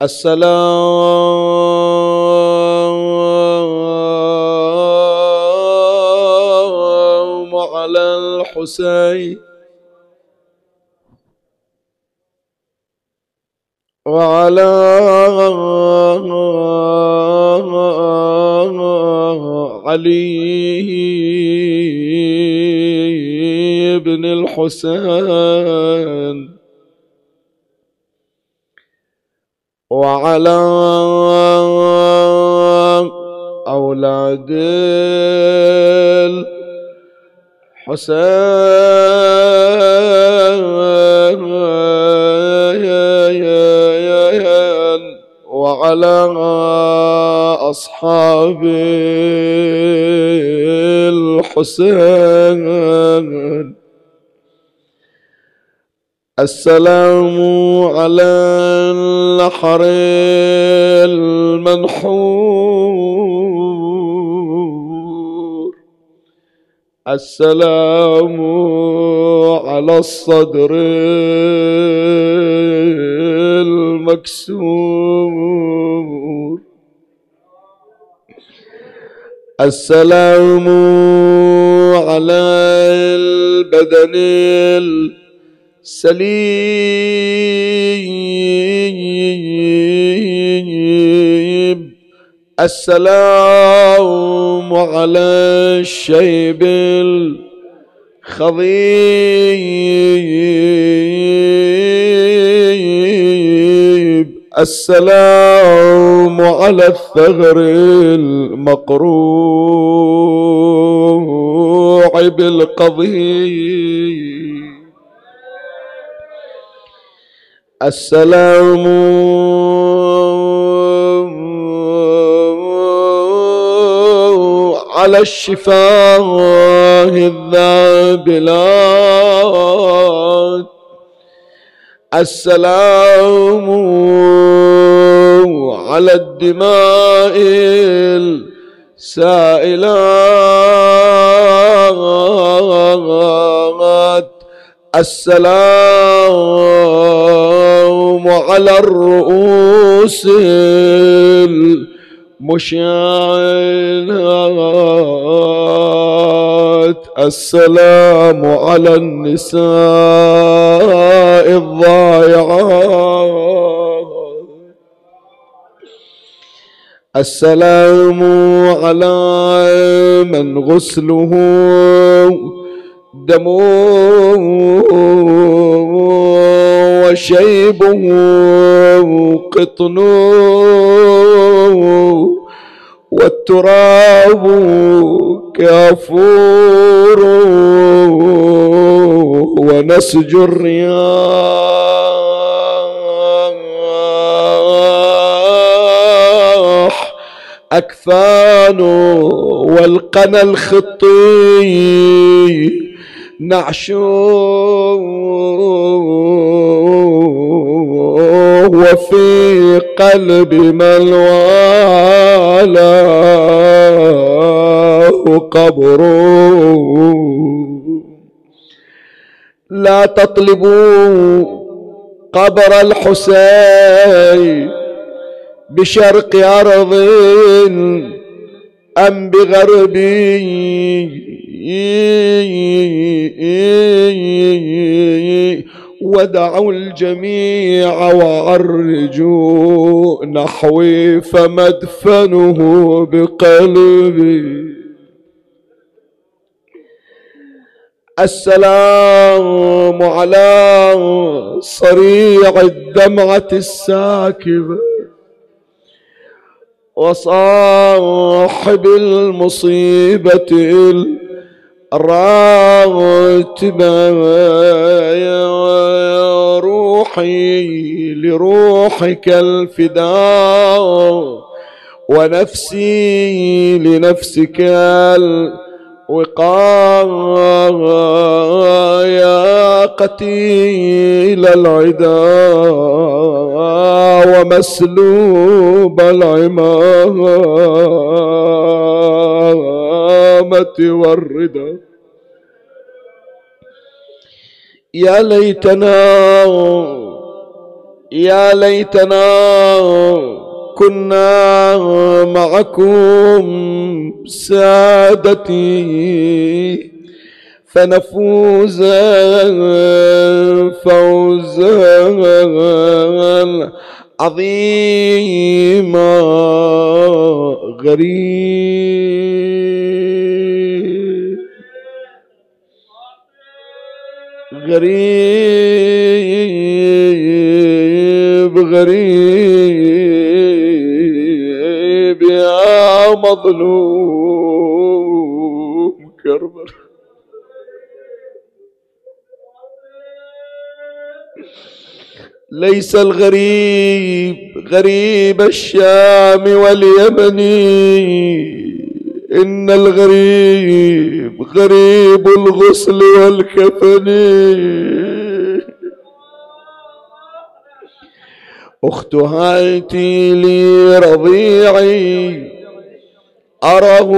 السلام على الحسين وعلى علي بن الحسين. وعلى أولاد الحسين وعلى أصحاب الحسين السلام على النحر المنحور. السلام على الصدر المكسور. السلام على البدن السليم السلام على الشيب الخضيب. السلام على الثغر المقروع بالقضيب. السلام. على الشفاه الذابلات. السلام على الدماء السائلات. السلام على الرؤوس المشاعلات. السلام على النساء الضائعات. السلام على من غسله دمه وشيبه قطنه والتراب كافور ونسج الرياح أكفان والقنا الخطي نعش وفي قلب من والاه قبر. لا تطلبوا قبر الحسين بشرق أرض أم بغربي ودعوا الجميع وعرجوا نحوي فمدفنه بقلبي السلام على صريع الدمعة الساكبة. وصاحب المصيبة الراتبة يا روحي لروحك الفداء ونفسي لنفسك الوقايا قتيل العدا ومسلوب العمامة والرضا يا ليتنا يا ليتنا كنا معكم سادتي فنفوز فوزا عظيما غريب. غريب. غريب. مظلوم. كربلاء. ليس الغريب غريب الشام واليمن. إن الغريب غريب الغسل والكفن. أخت هاتي لي رضيعي. أره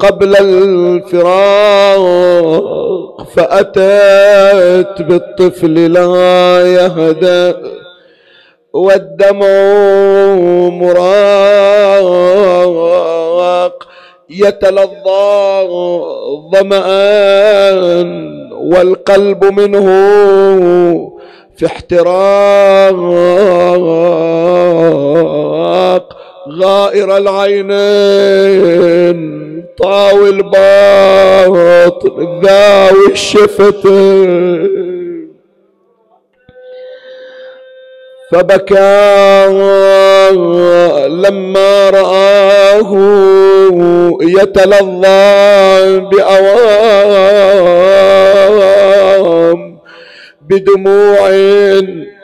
قبل الفراق فأتت بالطفل لا يهدأ والدمع مراق يتلظى ظمآن والقلب منه في احتراق غائر العينين طاوي الباطن ذاوي الشفتين. فبكى لما رآه يتلظى بأوام بدموع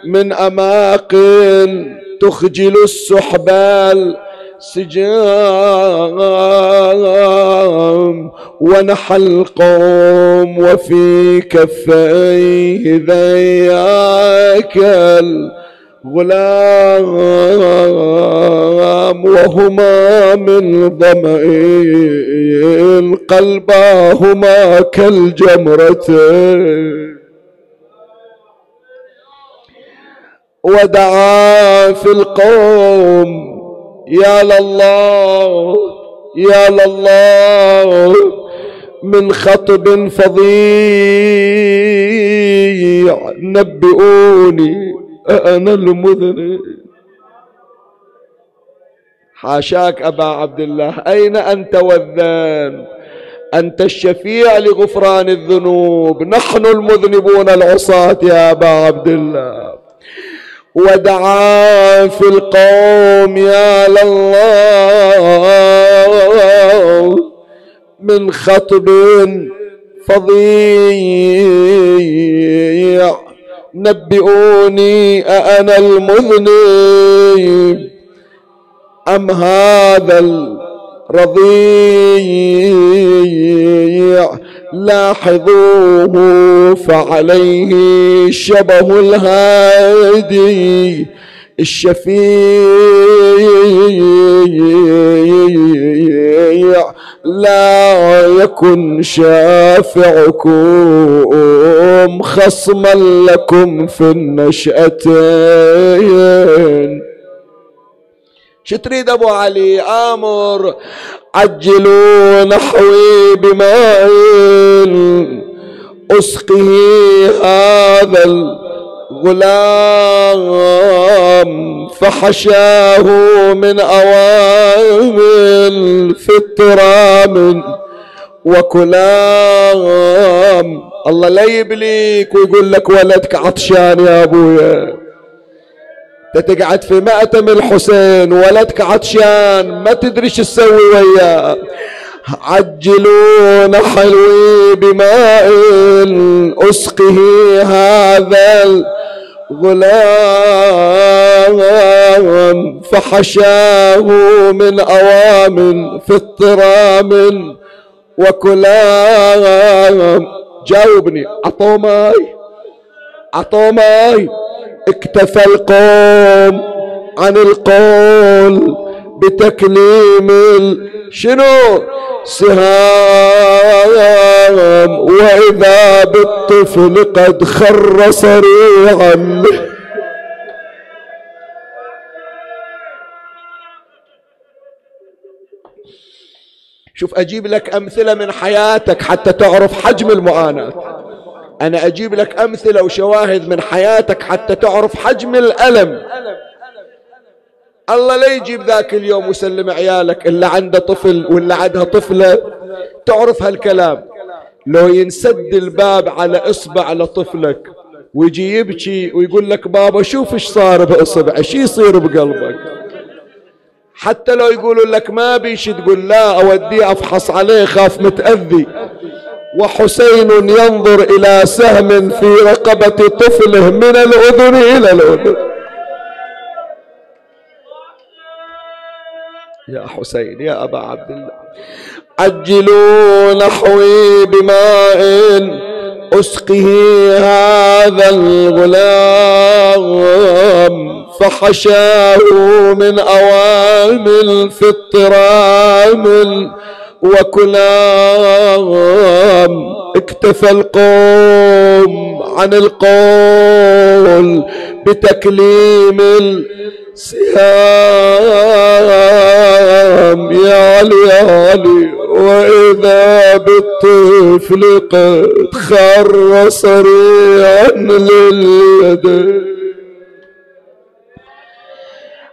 من أماقن تخجل السحبال سجام ونحى القوم وفي كفيه ذياك الغلام وهما من ظمئ قلباهما كالجمرتين. ودعا في القوم يا لله يا لله من خطب فظيع نبئوني أنا المذنب. حاشاك أبا عبد الله أين أنت والذنب أنت الشفيع لغفران الذنوب نحن المذنبون العصاة يا أبا عبد الله. ودعا في القوم يا لله من خطب فظيع. نبئوني أأنا المذنب. أم هذا الرضيع؟ لاحظوه فعليه شبه الهادي الشفيع. لا يكن شافعكم خصما لكم في النشأتين. شو تريد أبو علي آمر عجلوا نحوي بماء أسقه هذا الغلام فحشاه من أوامل في الترام وكلام. الله لا يبليك ويقول لك ولدك عطشان يا أبويا. تقعد في مأتم الحسين ولدك عطشان ما تدري شو تسوي وياه. عجلون حلوي بماء أسقه هذا الغلام فحشاه من أوام في الطرام وكلام. جاوبني عطوا ماي؟ عطوا ماي؟ اكتفى القوم عن القول بتكليم شنو؟ سهام وإذا بالطفل قد خر صريعا. شوف أجيب لك أمثلة من حياتك حتى تعرف حجم المعاناة. أنا أجيب لك أمثلة وشواهد من حياتك حتى تعرف حجم الألم. الله لا يجيب ذاك اليوم ويسلم عيالك اللي عنده طفل واللي عندها طفلة. تعرف هالكلام. لو ينسد الباب على إصبع لطفلك ويجي يبكي ويقول لك بابا شوف إيش صار بإصبعه شو يصير بقلبك؟ حتى لو يقولوا لك ما بيش تقول لا أوديه أفحص عليه خاف متأذي. وحسين ينظر إلى سهم في رقبة طفله من الأذن إلى الأذن. يا حسين يا أبا عبد الله عجلوا نحوي بماء أسقه هذا الغلام فحشاه من أوامل في الطرامل وكلام اكتفى القوم عن القول بتكليم السهام يا علي يا علي وإذا بالطفل قد خر صريعا لليد.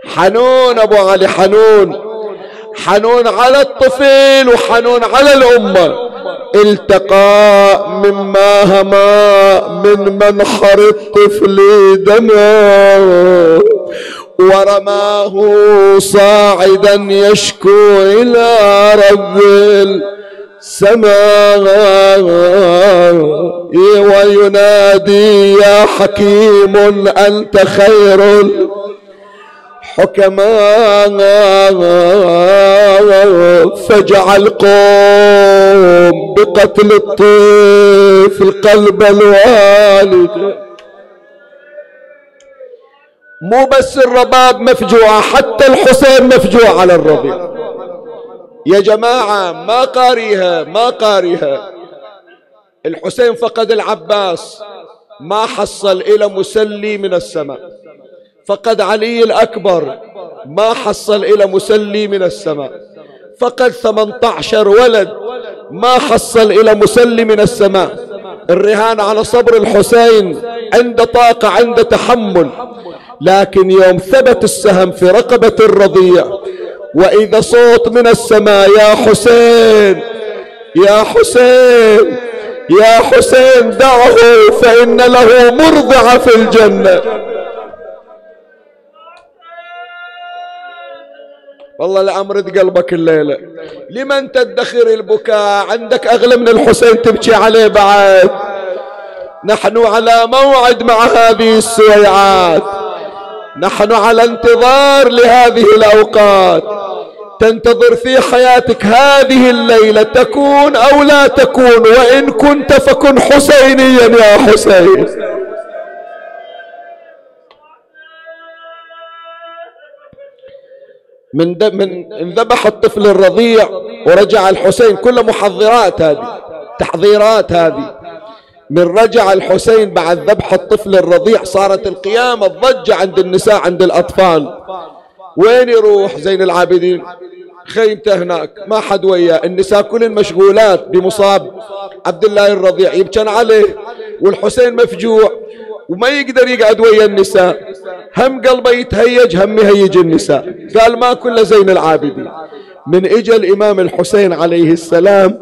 حنون أبو علي حنون. حنون على الطفل وحنون على الأمة. التقى مما هما من منحر الطفل دما ورماه صاعدا يشكو إلى رب السماء. وينادي يا حكيم أنت خير حكماء فجعل قوم بقتل الطفل قلب الوالد مو بس الرباب مفجوعة حتى الحسين مفجوع على الربيع. يا جماعة ما قاريها ما قاريها. الحسين فقد العباس ما حصل إلى مسلي من السماء. فقد علي الأكبر ما حصل إلى مسلي من السماء. فقد 18 ولد ما حصل إلى مسلي من السماء. الرهان على صبر الحسين عند طاقة عند تحمل. لكن يوم ثبت السهم في رقبة الرضيع وإذا صوت من السماء يا حسين يا حسين يا حسين دعه فإن له مرضعة في الجنة. والله لأمرد قلبك الليلة. لمن تدخر البكاء؟ عندك أغلى من الحسين تبكي عليه بعد. نحن على موعد مع هذه السويعات نحن على انتظار لهذه الأوقات. تنتظر في حياتك هذه الليلة تكون أو لا تكون. وإن كنت فكن حسينيا يا حسين. من من انذبح الطفل الرضيع ورجع الحسين كل محضرات هذه تحضيرات هذه. من رجع الحسين بعد ذبح الطفل الرضيع صارت القيامة الضجة عند النساء عند الأطفال. وين يروح زين العابدين؟ خيمته هناك ما حد وياه. النساء كلهن مشغولات بمصاب عبد الله الرضيع يبكن عليه والحسين مفجوع. وما يقدر يقعد ويا النساء. هم قلبه يتهيج هم يهيج النساء. قال ما كل زين العابدين. من إجى الإمام الحسين عليه السلام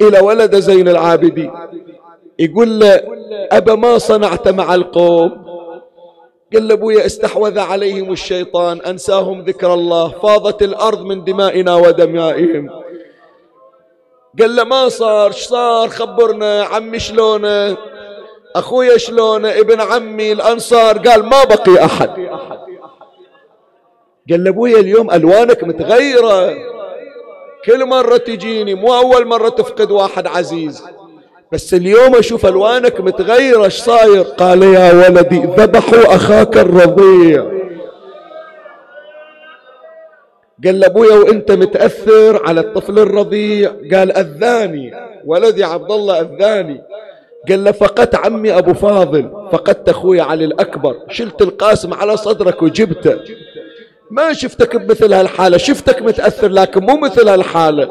إلى ولد زين العابدين. يقول له أبا ما صنعت مع القوم؟ قال له أبويا استحوذ عليهم الشيطان أنساهم ذكر الله فاضت الأرض من دمائنا ودمائهم. قال له ما صار؟ صار؟ خبرنا عمي شلونه؟ أخويا شلونه ابن عمي الأنصار قال ما بقي أحد. قال له أبويا اليوم ألوانك متغيرة. كل مرة تجيني مو أول مرة تفقد واحد عزيز. بس اليوم أشوف ألوانك متغيرة. إيش صاير؟ قال يا ولدي ذبحوا أخاك الرضيع. قال لابويا وإنت متأثر على الطفل الرضيع؟ قال أذاني. ولدي عبد الله أذاني. قال له فقدت عمي أبو فاضل فقدت أخوي علي الأكبر شلت القاسم على صدرك وجبته ما شفتك بمثل هالحالة شفتك متأثر لكن مو مثل هالحالة.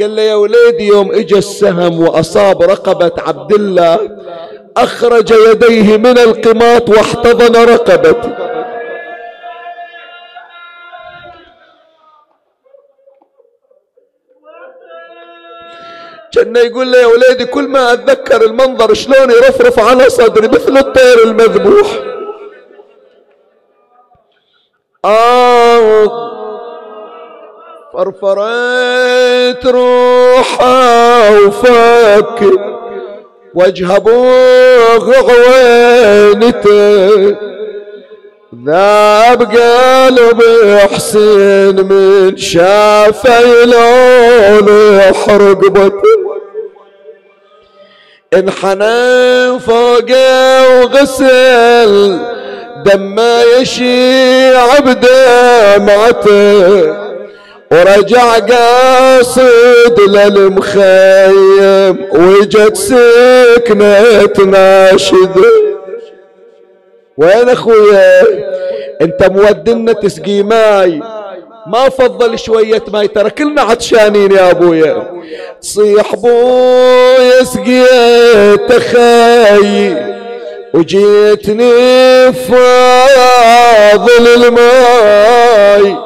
قال له يا وليدي يوم اجى السهم وأصاب رقبة عبد الله أخرج يديه من القماط واحتضن رقبته. كان يقول له يا وليدي كل ما أتذكر المنظر شلون يرفرف على صدري مثل الطير المذبوح. آه. فرفرت روحه وفك وجه ابوه عوينته ذاب قلب حسين من شافه لون رقبته انحنى فوقه وغسل دمه يشيع بدمعته ورجع قاصد للمخيم وجت سكنة ناشد. وين أخويا؟ أنت مودنا تسقي ماي. ما فضل شوية ماي ترى كلنا عطشانين يا ابويا تصيح بويا سقيت خاي وجيتني فاضل الماي.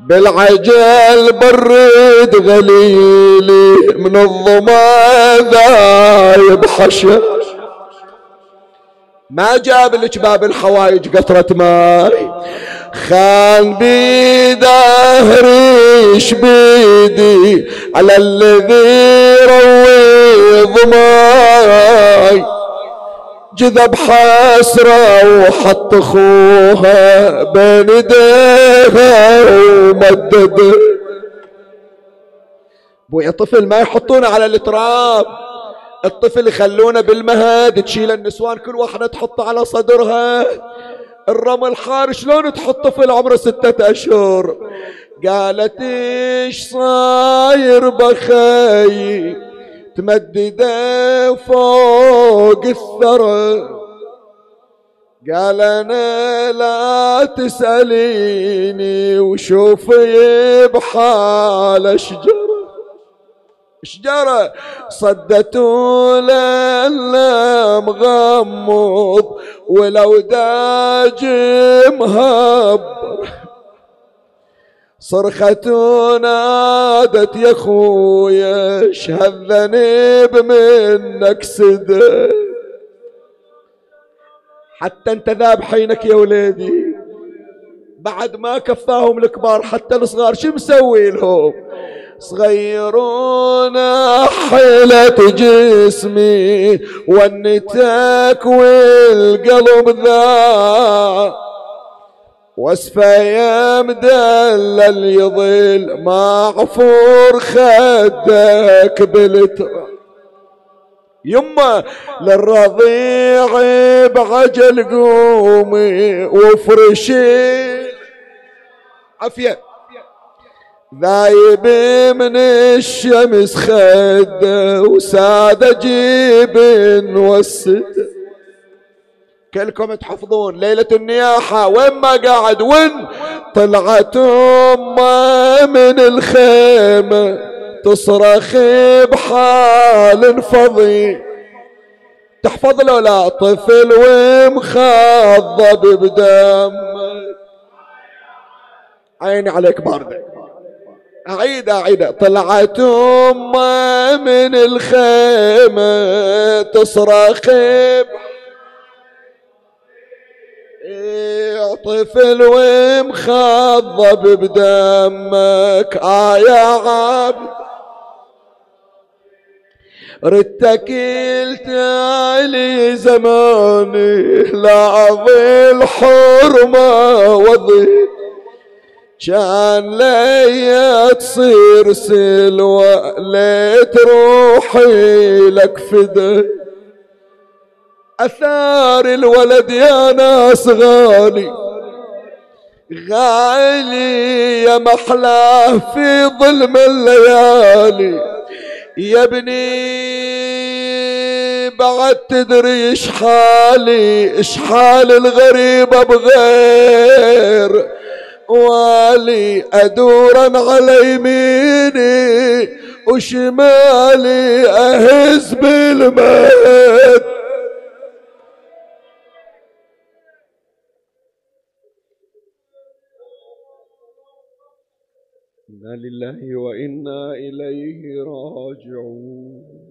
بالعجل برد غليلي من الظما ذايب حشا ما جاب لك باب الحوايج قطرة ماي. خان ريش بيدي على الذي روي ضماي جذب حسرة وحط أخوها بين ايديها ومدد. بويا طفل ما يحطونه على التراب. الطفل يخلونه بالمهد تشيل النسوان كل واحدة تحطه على صدرها. الرمل حار شلون تحط طفل عمره ستة أشهر؟ قالت إيش صاير بخي؟ تمدده فوق الثرى. قال أنا لا تسأليني وشوفي بحال شجرة شجرة صدت لنا مغمض ولو داج مهبر صرخة نادت يا خويا اشهد ذنب منك سد؟ حتى أنت ذاب حينك يا وليدي بعد ما كفاهم الكبار حتى الصغار شو مسوي لهم؟ صغيرون حيلة جسمي ونتك والقلب ذا. وصفه يا مدلل يضل معفور خدك بالتراب يما للرضيع بعجل قومي وفرشي. عافية. ذايب من الشمس خده وساد جيب وسده كلكم تحفظون ليلة النياحة وين ما قاعد وين؟ طلعت أمة من الخيمة تصرخ بحال فضي تحفظ له لا طفل ومخضب بدم عيني عليك باردة. أعيد أعيد طلعت أمه من الخيمة تصرخ طفل ومخضب بدمك. آه يا عبد ردتك علي زماني لا أظل حرمة وضي كان لي تصير سلوى ليت روحي لك فدا أثار الولد يا ناس غالي غالي يا محلاه في ظلم الليالي. يا ابني بعد تدري إيش حالي إيش حال الغريبة بغير والي أدورا على يميني وشمالي أهز بالمد إنا لله وإنا إليه راجعون.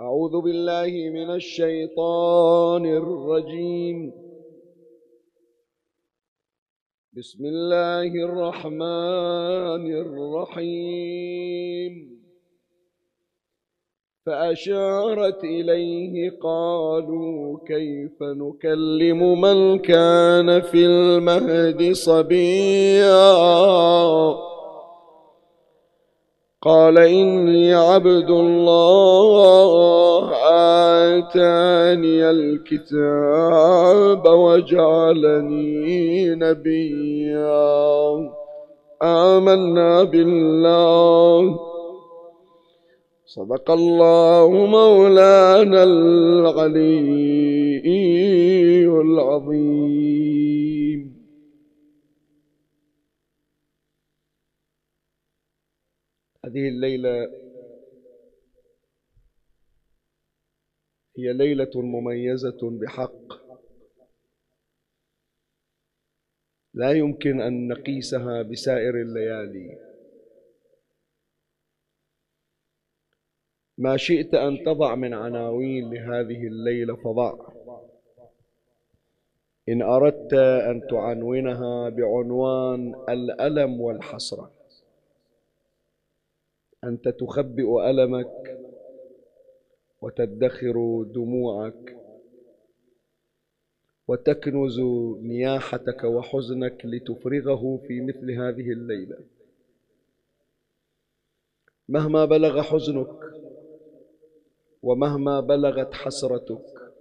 أعوذ بالله من الشيطان الرجيم. بسم الله الرحمن الرحيم. فأشارت إليه قالوا كيف نكلم من كان في المهد صبيا؟ قال إني عبد الله آتاني الكتاب وجعلني نبيا. آمنا بالله. صدق الله مولانا العلي العظيم. هذه الليلة هي ليلة مميزة بحق. لا يمكن أن نقيسها بسائر الليالي. ما شئت أن تضع من عناوين لهذه الليلة فضع. إن أردت أن تعنونها بعنوان الألم والحسرة. أنت تخبئ ألمك وتدخر دموعك وتكنز نياحتك وحزنك لتفرغه في مثل هذه الليلة. مهما بلغ حزنك ومهما بلغت حسرتك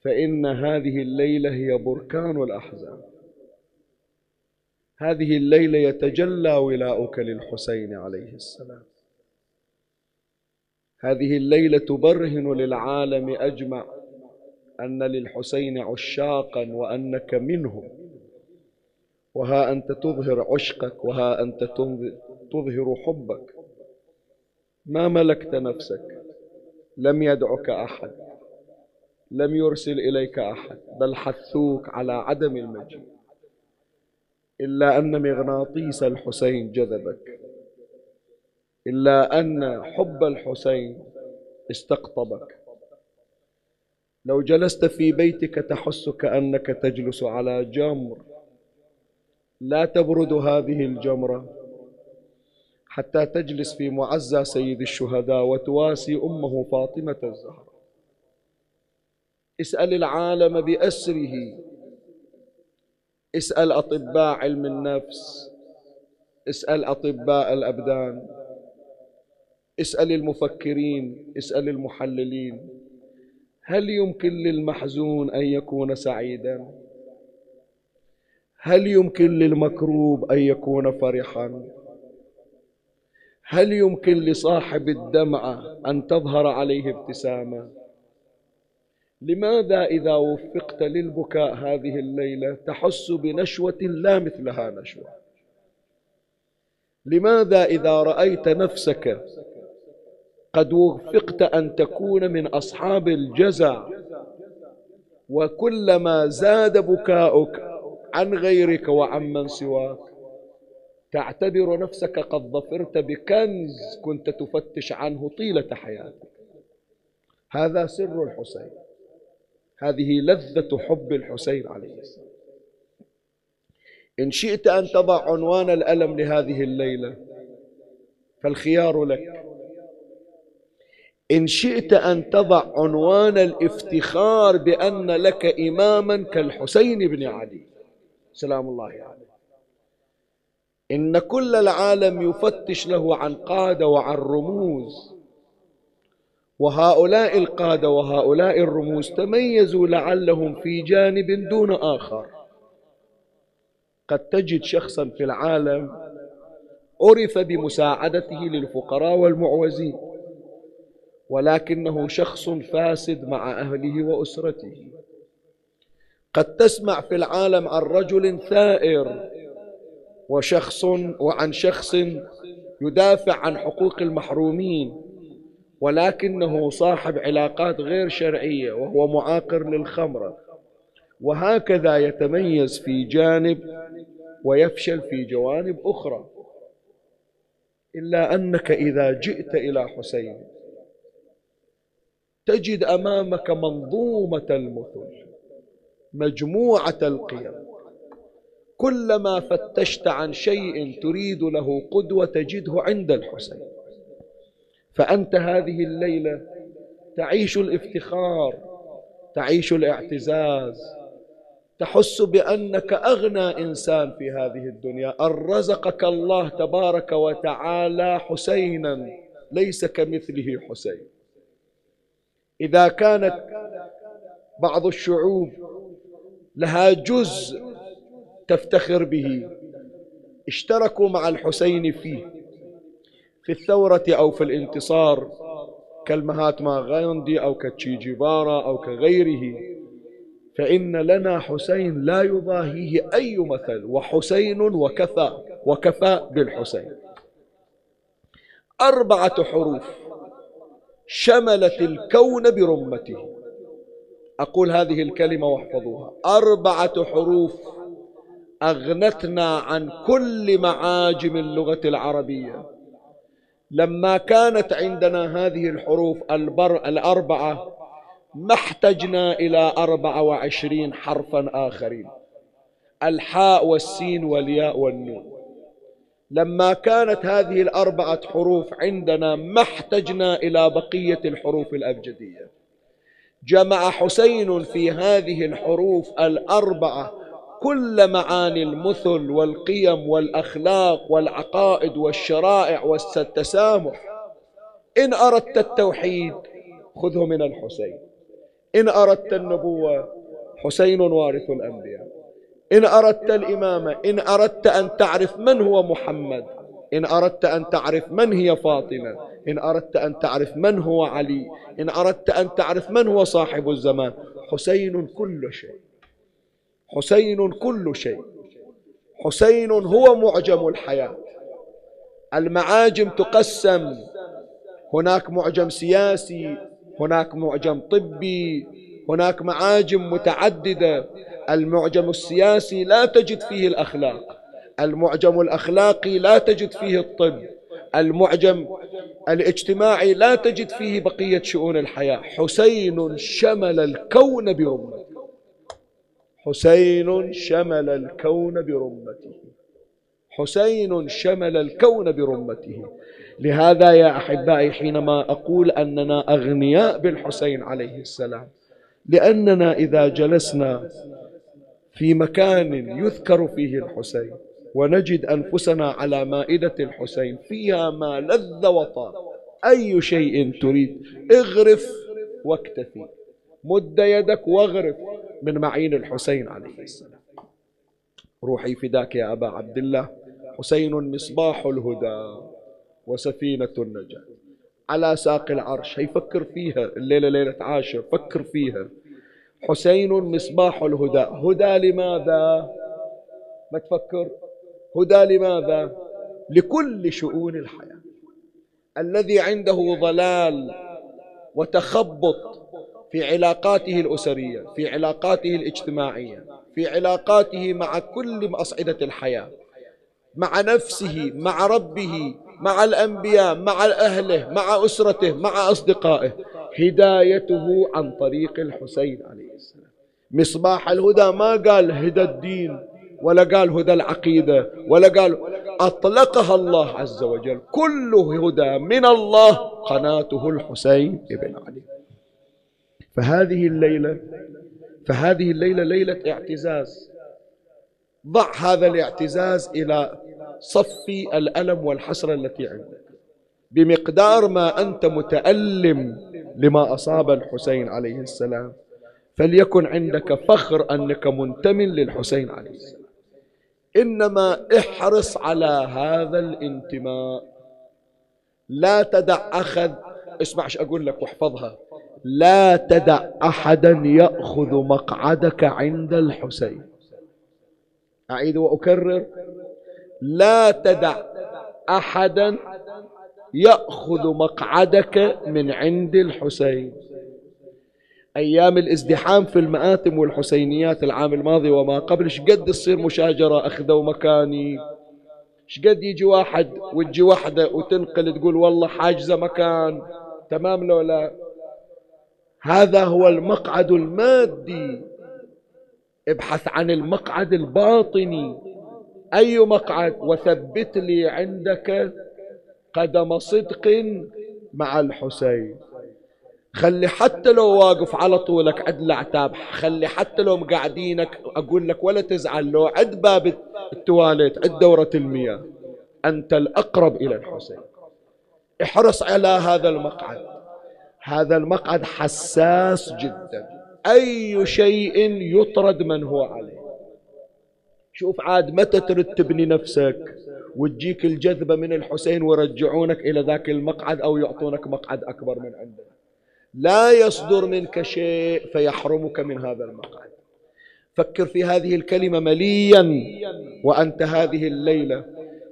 فإن هذه الليلة هي بركان الأحزان. هذه الليلة يتجلى ولاؤك للحسين عليه السلام. هذه الليلة تبرهن للعالم أجمع أن للحسين عشاقا وأنك منهم. وها أنت تظهر عشقك وها أنت تظهر حبك. ما ملكت نفسك لم يدعك أحد لم يرسل إليك أحد بل حثوك على عدم المجيء. إلا أن مغناطيس الحسين جذبك. إلا أن حب الحسين استقطبك. لو جلست في بيتك تحس كأنك تجلس على جمر. لا تبرد هذه الجمره حتى تجلس في معزى سيد الشهداء وتواسي أمه فاطمة الزهراء. اسأل العالم بأسره اسأل أطباء علم النفس. اسأل أطباء الأبدان. اسأل المفكرين اسأل المحللين. هل يمكن للمحزون أن يكون سعيدا؟ هل يمكن للمكروب أن يكون فرحا؟ هل يمكن لصاحب الدمعة أن تظهر عليه ابتسامة؟ لماذا إذا وفقت للبكاء هذه الليلة تحس بنشوة لا مثلها نشوة؟ لماذا إذا رأيت نفسك قد وفقت أن تكون من أصحاب الجزع وكلما زاد بكاؤك عن غيرك وعن من سواك تعتبر نفسك قد ظفرت بكنز كنت تفتش عنه طيلة حياتك؟ هذا سر الحسين. هذه لذة حب الحسين عليه السلام. إن شئت أن تضع عنوان الألم لهذه الليلة فالخيار لك. إن شئت أن تضع عنوان الافتخار بأن لك إماما كالحسين بن علي سلام الله عليه. إن كل العالم يفتش له عن قادة وعن رموز وهؤلاء القادة وهؤلاء الرموز تميزوا لعلهم في جانب دون آخر. قد تجد شخصا في العالم عرف بمساعدته للفقراء والمعوزين ولكنه شخص فاسد مع أهله وأسرته. قد تسمع في العالم عن رجل ثائر وشخص وعن شخص يدافع عن حقوق المحرومين. ولكنه صاحب علاقات غير شرعية وهو معاقر للخمرة. وهكذا يتميز في جانب ويفشل في جوانب أخرى. إلا أنك إذا جئت إلى حسين تجد أمامك منظومة المثل مجموعة القيم. كلما فتشت عن شيء تريد له قدوة تجده عند الحسين. فأنت هذه الليلة تعيش الافتخار تعيش الاعتزاز تحس بأنك أغنى إنسان في هذه الدنيا. أن رزقك الله تبارك وتعالى حسينا ليس كمثله حسين. إذا كانت بعض الشعوب لها جزء تفتخر به اشتركوا مع الحسين فيه. في الثورة أو في الانتصار كالمهاتما غاندي أو كتشي جيفارا أو كغيره فإن لنا حسين لا يضاهيه أي مثل وحسين وكفى وكفى بالحسين. أربعة حروف شملت الكون برمته. أقول هذه الكلمة واحفظوها. أربعة حروف أغنتنا عن كل معاجم اللغة العربية. لما كانت عندنا هذه الحروف البر الأربعة ما احتجنا إلى أربعة وعشرين حرفا آخرين. الحاء والسين والياء والنون. لما كانت هذه الأربعة حروف عندنا ما احتجنا إلى بقية الحروف الأبجدية. جمع حسين في هذه الحروف الأربعة كل معاني المثل والقيم والأخلاق والعقائد والشرائع والتسامح. إن أردت التوحيد خذه من الحسين. إن أردت النبوة حسين وارث الأنبياء. إن أردت الإمامة إن أردت أن تعرف من هو محمد. إن أردت أن تعرف من هي فاطمة. إن أردت أن تعرف من هو علي. إن أردت أن تعرف من هو صاحب الزمان. حسين كل شيء. حسين كل شيء. حسين هو معجم الحياة. المعاجم تقسم. هناك معجم سياسي هناك معجم طبي هناك معاجم متعددة. المعجم السياسي لا تجد فيه الأخلاق. المعجم الأخلاقي لا تجد فيه الطب. المعجم الاجتماعي لا تجد فيه بقية شؤون الحياة. حسين شمل الكون برمته. حسين شمل الكون برمته. حسين شمل الكون برمته. لهذا يا أحبائي حينما أقول أننا أغنياء بالحسين عليه السلام. لأننا إذا جلسنا في مكان يذكر فيه الحسين ونجد أنفسنا على مائدة الحسين فيها ما لذ وطاب. أي شيء تريد اغرف واكتفي. مد يدك واغرف من معين الحسين عليه السلام. روحي فداك يا أبا عبد الله حسين مصباح الهدى وسفينة النجاة. على ساق العرش هي فكر فيها الليلة ليلة عاشر فكر فيها. حسين مصباح الهدى. هدى لماذا؟ ما تفكر. هدى لماذا؟ لكل شؤون الحياة. الذي عنده ضلال وتخبط في علاقاته الأسرية في علاقاته الاجتماعية في علاقاته مع كل أصعدة الحياة مع نفسه مع ربه مع الأنبياء مع أهله مع أسرته مع أصدقائه. هدايته عن طريق الحسين عليه السلام. مصباح الهدى ما قال هدى الدين ولا قال هدى العقيدة ولا قال أطلقها الله عز وجل. كل هدى من الله قناته الحسين ابن علي. فهذه الليلة فهذه الليلة ليلة اعتزاز. ضع هذا الاعتزاز إلى صف الألم والحسرة التي عندك. بمقدار ما أنت متألم لما أصاب الحسين عليه السلام. فليكن عندك فخر أنك منتم للحسين عليه السلام. إنما احرص على هذا الانتماء. لا تدع أخذ اسمع إيش أقول لك واحفظها. لا تدع أحدا يأخذ مقعدك عند الحسين. أعيد وأكرر. لا تدع أحدا يأخذ مقعدك من عند الحسين. أيام الازدحام في المآتم والحسينيات العام الماضي وما قبل شقد تصير مشاجرة أخذوا مكاني؟ شقد يجي واحد وتجي واحدة وتنقل تقول والله حاجزة مكان تمام لو لا؟ هذا هو المقعد المادي. ابحث عن المقعد الباطني أي مقعد؟ وثبت لي عندك قدم صدق مع الحسين. خلي حتى لو واقف على طولك عد الأعتاب. خلي حتى لو مقعدينك أقول لك ولا تزعل لو عد باب التواليت عد دورة المياه. أنت الأقرب إلى الحسين. احرص على هذا المقعد. هذا المقعد حساس جدا. أي شيء يطرد من هو عليه. شوف عاد متى ترد تبني نفسك وتجيك الجذبة من الحسين ويرجعونك إلى ذاك المقعد أو يعطونك مقعد أكبر من عندك لا يصدر منك شيء فيحرمك من هذا المقعد. فكر في هذه الكلمة مليا وأنت هذه الليلة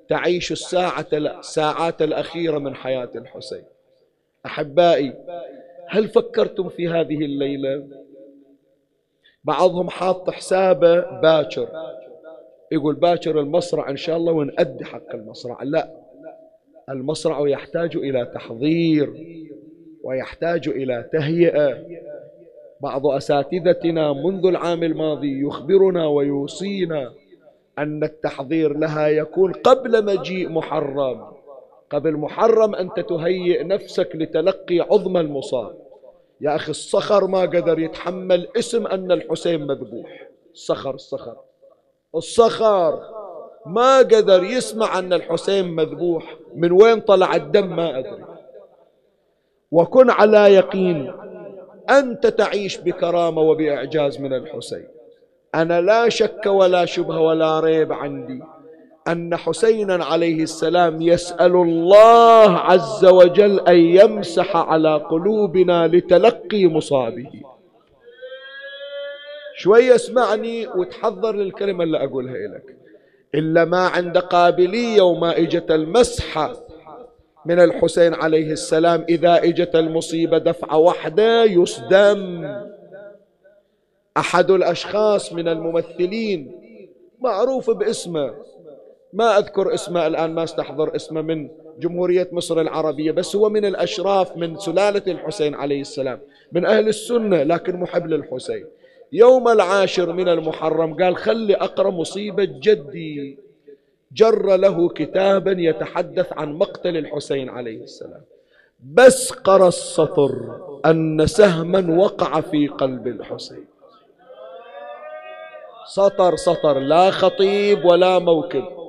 تعيش الساعة الساعات الأخيرة من حياة الحسين. أحبائي هل فكرتم في هذه الليلة؟ بعضهم حاط حسابه باكر يقول باكر المصرع إن شاء الله ونأدي حق المصرع. لا المصرع يحتاج إلى تحضير ويحتاج إلى تهيئة. بعض أساتذتنا منذ العام الماضي يخبرنا ويوصينا أن التحضير لها يكون قبل مجيء محرم. قبل محرم أنت تهيئ نفسك لتلقي عظم المصاب. يا أخي الصخر ما قدر يتحمل اسم أن الحسين مذبوح. الصخر الصخر الصخر ما قدر يسمع أن الحسين مذبوح. من وين طلع الدم ما أدري. وكن على يقين أنت تعيش بكرامة وبإعجاز من الحسين. أنا لا شك ولا شبهة ولا ريب عندي. أن حسينا عليه السلام يسأل الله عز وجل أن يمسح على قلوبنا لتلقي مصابه. شوي اسمعني وتحضر للكلمة اللي أقولها لك. إلا ما عند قابلية وما إجت المسحة من الحسين عليه السلام إذا إجت المصيبة دفعة واحدة يصدم. أحد الأشخاص من الممثلين معروف باسمه. ما أذكر اسمه الآن ما استحضر اسمه من جمهورية مصر العربية بس هو من الأشراف من سلالة الحسين عليه السلام من أهل السنة لكن محب للحسين. يوم العاشر من المحرم قال خلي أقرأ مصيبة جدي جر له كتابا يتحدث عن مقتل الحسين عليه السلام. بس قرأ السطر أن سهما وقع في قلب الحسين. سطر سطر لا خطيب ولا موكب.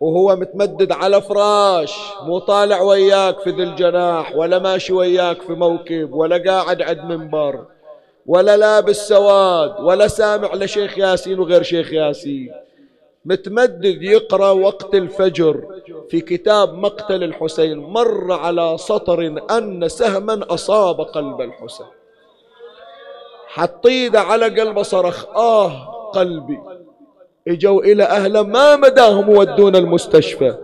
وهو متمدد على فراش مو طالع وياك في ذي الجناح ولا ماشي وياك في موكب ولا قاعد عند منبر ولا لابس سواد ولا سامع لشيخ ياسين وغير شيخ ياسين. متمدد يقرأ وقت الفجر في كتاب مقتل الحسين مر على سطر أن سهما أصاب قلب الحسين. حط ايده على قلبه صرخ آه قلبي. اجوا إلى أهله ما مداهم ودون المستشفى.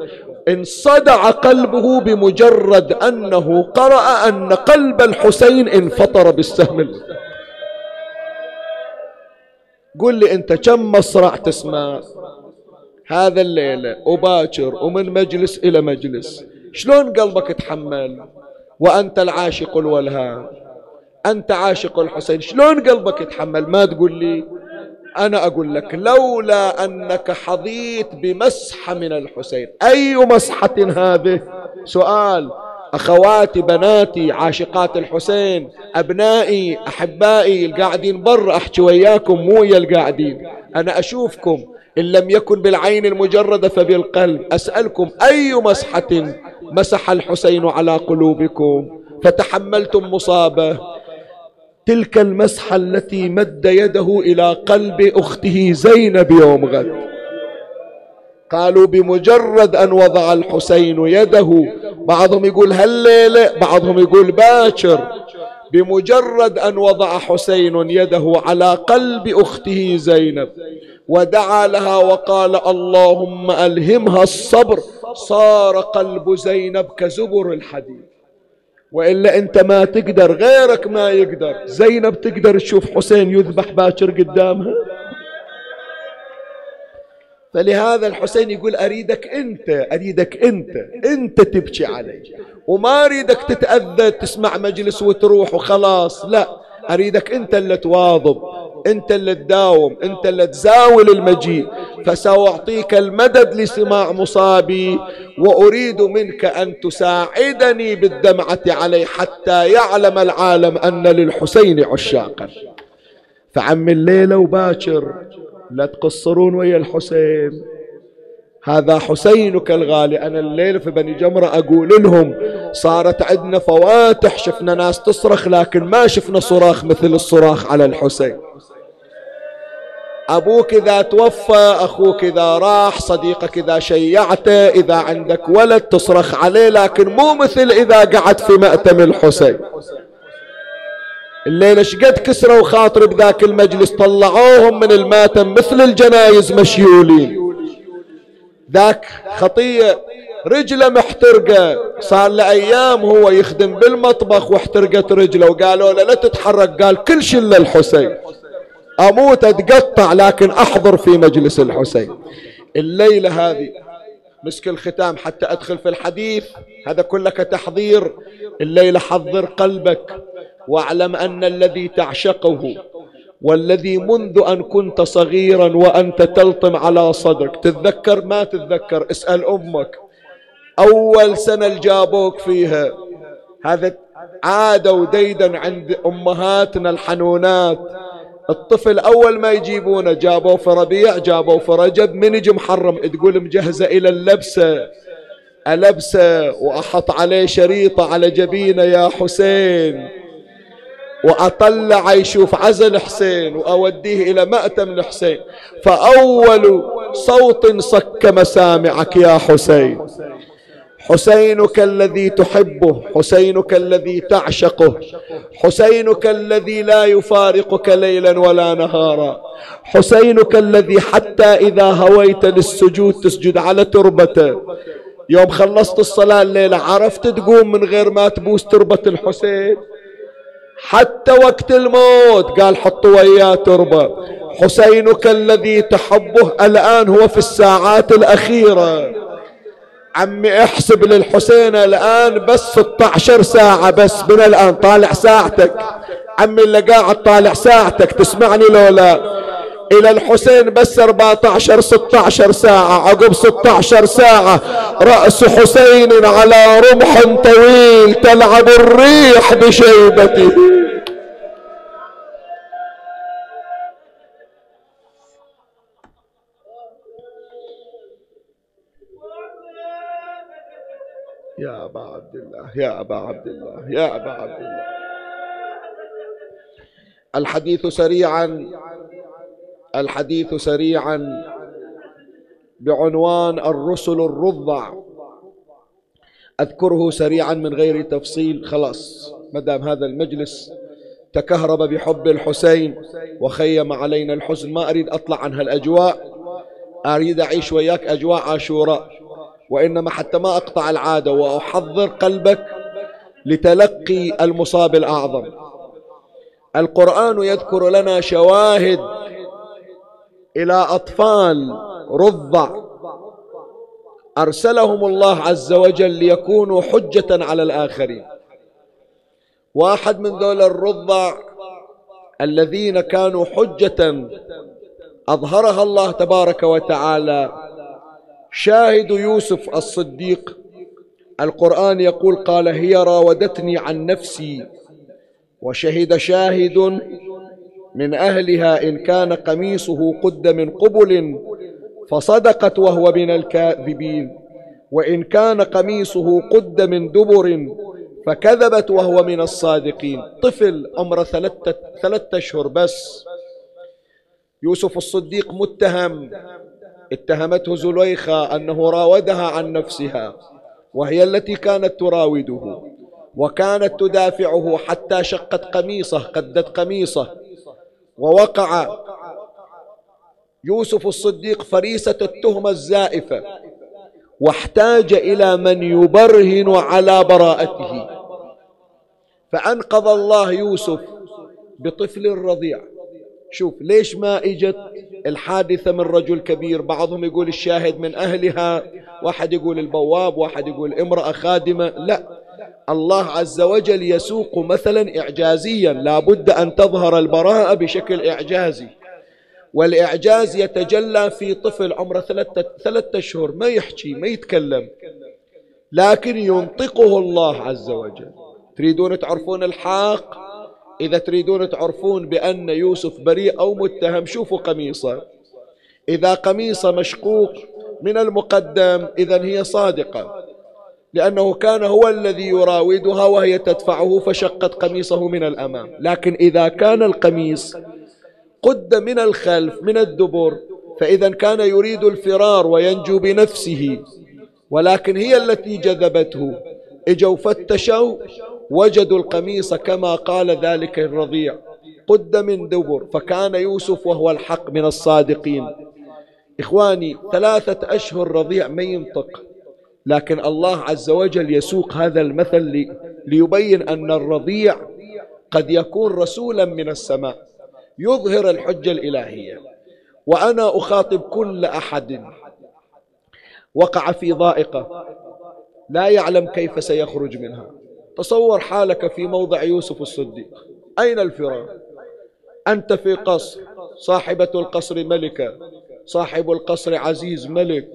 انصدع قلبه بمجرد أنه قرأ أن قلب الحسين انفطر بالسهم. قل لي أنت كم مصرع تسمع؟ هذا الليلة وباكر ومن مجلس إلى مجلس. شلون قلبك تحمل وأنت العاشق الولهان. أنت عاشق الحسين. شلون قلبك يتحمل؟ ما تقول لي؟ أنا أقول لك لولا أنك حظيت بمسحة من الحسين. أي مسحة هذه؟ سؤال. أخواتي بناتي عاشقات الحسين أبنائي أحبائي القاعدين برا أحكي وياكم مو يا القاعدين. أنا أشوفكم إن لم يكن بالعين المجردة فبالقلب. أسألكم أي مسحة مسح الحسين على قلوبكم؟ فتحملتم مصابة. تلك المسحة التي مد يده إلى قلب أخته زينب يوم غد. قالوا بمجرد أن وضع الحسين يده بعضهم يقول هالليلة بعضهم يقول باكر. بمجرد أن وضع حسين يده على قلب أخته زينب ودعا لها وقال اللهم ألهمها الصبر. صار قلب زينب كزبر الحديد. وإلا أنت ما تقدر غيرك ما يقدر. زينب تقدر تشوف حسين يذبح باكر قدامها؟ فلهذا الحسين يقول أريدك أنت أريدك أنت أنت تبكي علي. وما أريدك تتأذى تسمع مجلس وتروح وخلاص لا. أريدك أنت اللي تواظب. أنت اللي تداوم أنت اللي تزاول المجيء. فسأعطيك المدد لسماع مصابي وأريد منك أن تساعدني بالدمعة عليه حتى يعلم العالم أن للحسين عشاقا. فعم الليلة وباكر لا تقصرون ويا الحسين. هذا حسينك الغالي. أنا الليلة في بني جمرة أقول لهم صارت عندنا فواتح شفنا ناس تصرخ لكن ما شفنا صراخ مثل الصراخ على الحسين. أبوك إذا توفى أخوك إذا راح صديقك إذا شيعته إذا عندك ولد تصرخ عليه لكن مو مثل إذا قعد في مأتم الحسين. الليلة شقد كسروا خاطر بذاك المجلس طلعوهم من المأتم مثل الجنايز مشيولين. ذاك خطية رجله محترقة. صار له أيام هو يخدم بالمطبخ واحترقت رجله وقالوا له لا تتحرك قال كل شيء للحسين أموت أتقطع لكن أحضر في مجلس الحسين. الليلة هذه مسك الختام حتى أدخل في الحديث هذا كله كتحضير الليلة حضر قلبك واعلم أن الذي تعشقه والذي منذ أن كنت صغيرا وأنت تلطم على صدرك. تتذكر؟ ما تتذكر؟ اسأل أمك. أول سنة جابوك فيها هذا عادة وديدا عند أمهاتنا الحنونات. الطفل أول ما يجيبونه جابوه في ربيع جابوه في رجب من يجي محرم تقول مجهزة إلى اللبسة. ألبسة وأحط عليه شريطة على جبينة يا حسين. وأطلع يشوف عزل حسين وأوديه إلى مأتم الحسين. فأول صوت صك مسامعك يا حسين. حسينك الذي تحبه حسينك الذي تعشقه حسينك الذي لا يفارقك ليلا ولا نهارا حسينك الذي حتى إذا هويت للسجود تسجد على تربته. يوم خلصت الصلاة الليلة عرفت تقوم من غير ما تبوس تربة الحسين. حتى وقت الموت قال حطوا وياه تربة. حسينك الذي تحبه الآن هو في الساعات الأخيرة. عمي احسب للحسين الآن بس 16 ساعة بس من الآن طالع ساعتك. عمي اللي قاعد طالع ساعتك تسمعني لو لا إلى الحسين بس 14 16 ساعة عقب 16 ساعة. رأس حسين على رمح طويل تلعب الريح بشيبته. يا أبا عبد الله يا أبا عبد الله. الحديث سريعا الحديث سريعا بعنوان الرسل الرضع. أذكره سريعا من غير تفصيل خلاص مدام هذا المجلس تكهرب بحب الحسين وخيم علينا الحزن. ما أريد أطلع عن هالأجواء أريد أعيش وياك أجواء عاشوراء. وإنما حتى ما أقطع العادة وأحضر قلبك لتلقي المصاب الأعظم. القرآن يذكر لنا شواهد إلى أطفال رضع أرسلهم الله عز وجل ليكونوا حجة على الآخرين. واحد من ذول الرضع الذين كانوا حجة أظهرها الله تبارك وتعالى شاهد يوسف الصديق. القرآن يقول قال هي راودتني عن نفسي وشهد شاهد من أهلها إن كان قميصه قد من قبل فصدقت وهو من الكاذبين وإن كان قميصه قد من دبر فكذبت وهو من الصادقين. طفل عمره ثلاثة, ثلاثة أشهر بس. يوسف الصديق متهم. اتهمته زليخة أنه راودها عن نفسها وهي التي كانت تراوده وكانت تدافعه حتى شقت قميصه قدت قميصه ووقع يوسف الصديق فريسة التهمة الزائفة واحتاج إلى من يبرهن على براءته. فأنقذ الله يوسف بطفل رضيع. شوف ليش ما إجت الحادثة من رجل كبير؟ بعضهم يقول الشاهد من أهلها واحد يقول البواب واحد يقول امرأة خادمة. لا الله عز وجل يسوق مثلا إعجازيا لا بد أن تظهر البراءة بشكل إعجازي. والإعجاز يتجلى في طفل عمره ثلاثة, أشهر ما يحكي ما يتكلم. لكن ينطقه الله عز وجل. تريدون تعرفون الحق إذا تريدون تعرفون بأن يوسف بريء أو متهم شوفوا قميصه. إذا قميصه مشقوق من المقدم إذا هي صادقة. لأنه كان هو الذي يراودها وهي تدفعه فشقت قميصه من الأمام. لكن إذا كان القميص قد من الخلف من الدبر فإذا كان يريد الفرار وينجو بنفسه. ولكن هي التي جذبته. إجوا فتشوا وجدوا القميص كما قال ذلك الرضيع. قد من دبر فكان يوسف وهو الحق من الصادقين. إخواني ثلاثة أشهر رضيع ما ينطق. لكن الله عز وجل يسوق هذا المثل ليبين أن الرضيع قد يكون رسولا من السماء يظهر الحجة الإلهية. وأنا أخاطب كل أحد. وقع في ضائقة. لا يعلم كيف سيخرج منها. تصور حالك في موضع يوسف الصديق. أين الفرار أنت في قصر. صاحبة القصر ملكة. صاحب القصر عزيز ملك.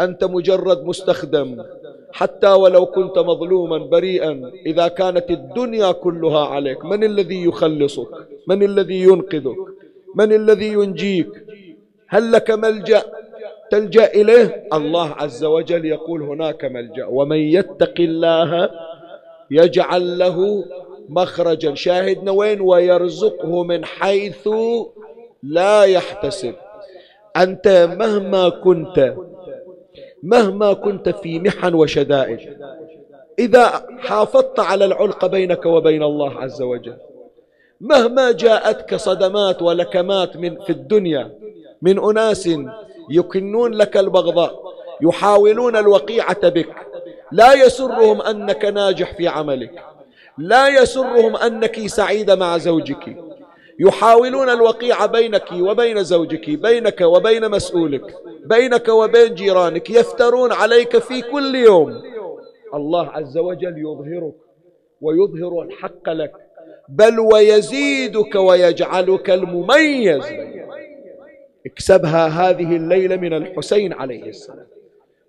أنت مجرد مستخدم. حتى ولو كنت مظلوما بريئا إذا كانت الدنيا كلها عليك من الذي يخلصك؟ من الذي ينقذك؟ من الذي ينجيك؟ هل لك ملجأ؟ تلجأ إليه؟ الله عز وجل يقول هناك ملجأ. ومن يتق الله يجعل له مخرجا. شاهدنا وين؟ ويرزقه من حيث لا يحتسب. أنت مهما كنت مهما كنت في محن وشدائد إذا حافظت على العلق بينك وبين الله عز وجل مهما جاءتك صدمات ولكمات من في الدنيا من أناس يكنون لك البغضاء يحاولون الوقيعة بك لا يسرهم أنك ناجح في عملك. لا يسرهم أنك سعيدة مع زوجك. يحاولون الوقيعة بينك وبين زوجك بينك وبين مسؤولك بينك وبين جيرانك يفترون عليك في كل يوم. الله عز وجل يظهرك ويظهر الحق لك. بل ويزيدك ويجعلك المميز. اكسبها هذه الليلة من الحسين عليه السلام.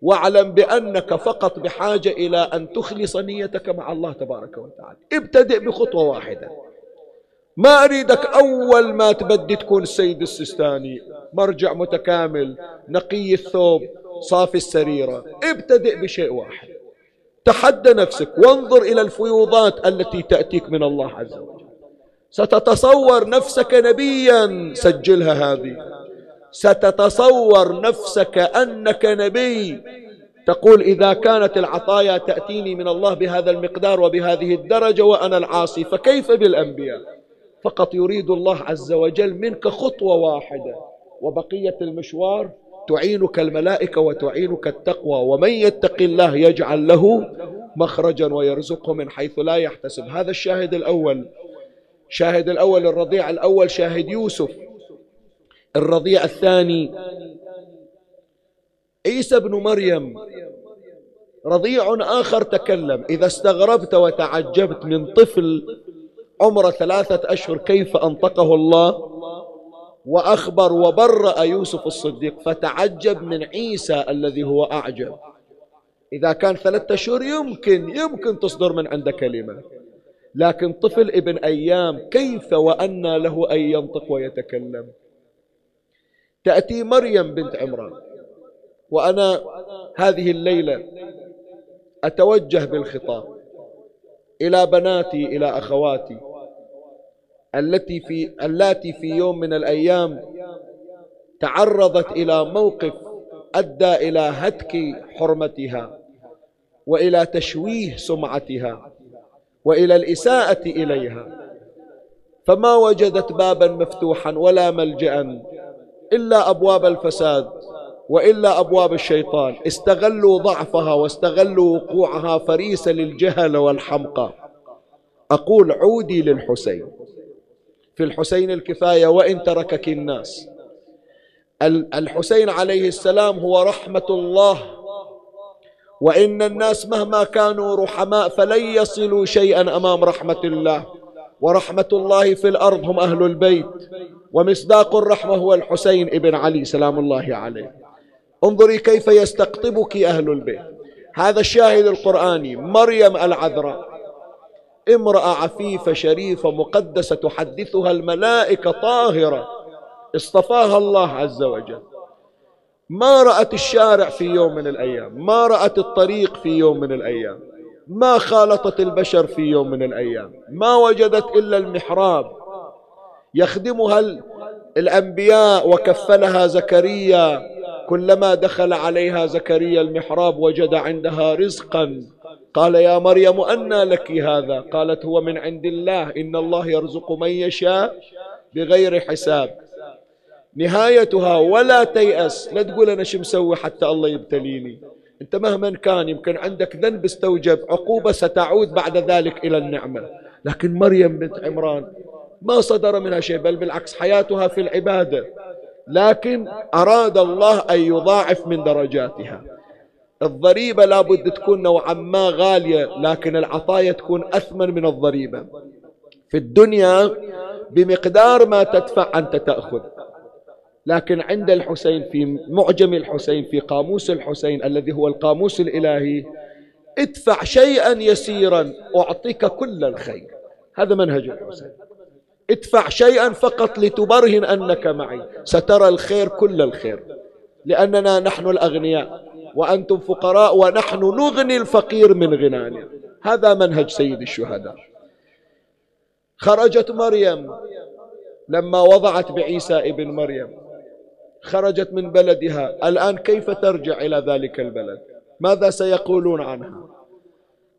واعلم بأنك فقط بحاجة إلى أن تخلص نيتك مع الله تبارك وتعالى. ابتدئ بخطوة واحدة. ما أريدك أول ما تبدي تكون السيد السستاني مرجع متكامل نقي الثوب صافي السريرة. ابتدئ بشيء واحد. تحدى نفسك. وانظر إلى الفيوضات التي تأتيك من الله عز وجل. ستتصور نفسك نبيا. سجلها هذه. ستتصور نفسك أنك نبي. تقول إذا كانت العطايا تأتيني من الله بهذا المقدار وبهذه الدرجة وأنا العاصي فكيف بالأنبياء؟ فقط يريد الله عز وجل منك خطوة واحدة وبقية المشوار تعينك الملائكة وتعينك التقوى ومن يتق الله يجعل له مخرجا ويرزقه من حيث لا يحتسب. هذا الشاهد الأول. شاهد الأول الرضيع الأول شاهد يوسف. الرضيع الثاني عيسى بن مريم. رضيع آخر تكلم إذا استغربت وتعجبت من طفل عمره ثلاثة أشهر كيف أنطقه الله؟ وأخبر وبرأ يوسف الصديق فتعجب من عيسى الذي هو أعجب. إذا كان ثلاثة أشهر يمكن يمكن تصدر من عنده كلمة. لكن طفل ابن أيام كيف وأنى له أن ينطق ويتكلم؟ تأتي مريم بنت عمران. وأنا هذه الليلة أتوجه بالخطاب إلى بناتي إلى أخواتي التي في اللاتي في يوم من الأيام تعرضت إلى موقف أدى إلى هتك حرمتها وإلى تشويه سمعتها وإلى الإساءة إليها. فما وجدت بابا مفتوحا ولا ملجأ إلا أبواب الفساد وإلا أبواب الشيطان. استغلوا ضعفها واستغلوا وقوعها فريسة للجهل والحمقى. أقول عودي للحسين. في الحسين الكفاية وإن تركك الناس. الحسين عليه السلام هو رحمة الله. وإن الناس مهما كانوا رحماء فلن يصلوا شيئا أمام رحمة الله. ورحمة الله في الأرض هم أهل البيت. ومصداق الرحمة هو الحسين ابن علي سلام الله عليه. انظري كيف يستقطبك أهل البيت. هذا الشاهد القرآني مريم العذراء. امرأة عفيفة شريفة مقدسة تحدثها الملائكة طاهرة. اصطفاها الله عز وجل. ما رأت الشارع في يوم من الأيام؟ ما رأت الطريق في يوم من الأيام؟ ما خالطت البشر في يوم من الأيام ما وجدت إلا المحراب. يخدمها الأنبياء وكفلها زكريا. كلما دخل عليها زكريا المحراب وجد عندها رزقا. قال يا مريم أنى لك هذا؟ قالت هو من عند الله. إن الله يرزق من يشاء بغير حساب. نهايتها ولا تيأس. لا تقول أنا شو مسوي حتى الله يبتليني. أنت مهما كان يمكن عندك ذنب استوجب عقوبة ستعود بعد ذلك إلى النعمة. لكن مريم بنت عمران ما صدر منها شيء بل بالعكس حياتها في العبادة. لكن أراد الله أن يضاعف من درجاتها. الضريبة لابد تكون نوعا ما غالية لكن العطايا تكون أثمن من الضريبة. في الدنيا بمقدار ما تدفع أنت تأخذ. لكن عند الحسين في معجم الحسين في قاموس الحسين الذي هو القاموس الإلهي ادفع شيئا يسيرا أعطيك كل الخير. هذا منهج الحسين. ادفع شيئا فقط لتبرهن أنك معي. سترى الخير كل الخير. لأننا نحن الأغنياء وأنتم فقراء ونحن نغني الفقير من غنانا. هذا منهج سيد الشهداء. خرجت مريم لما وضعت بعيسى ابن مريم. خرجت من بلدها. الآن كيف ترجع إلى ذلك البلد؟ ماذا سيقولون عنها؟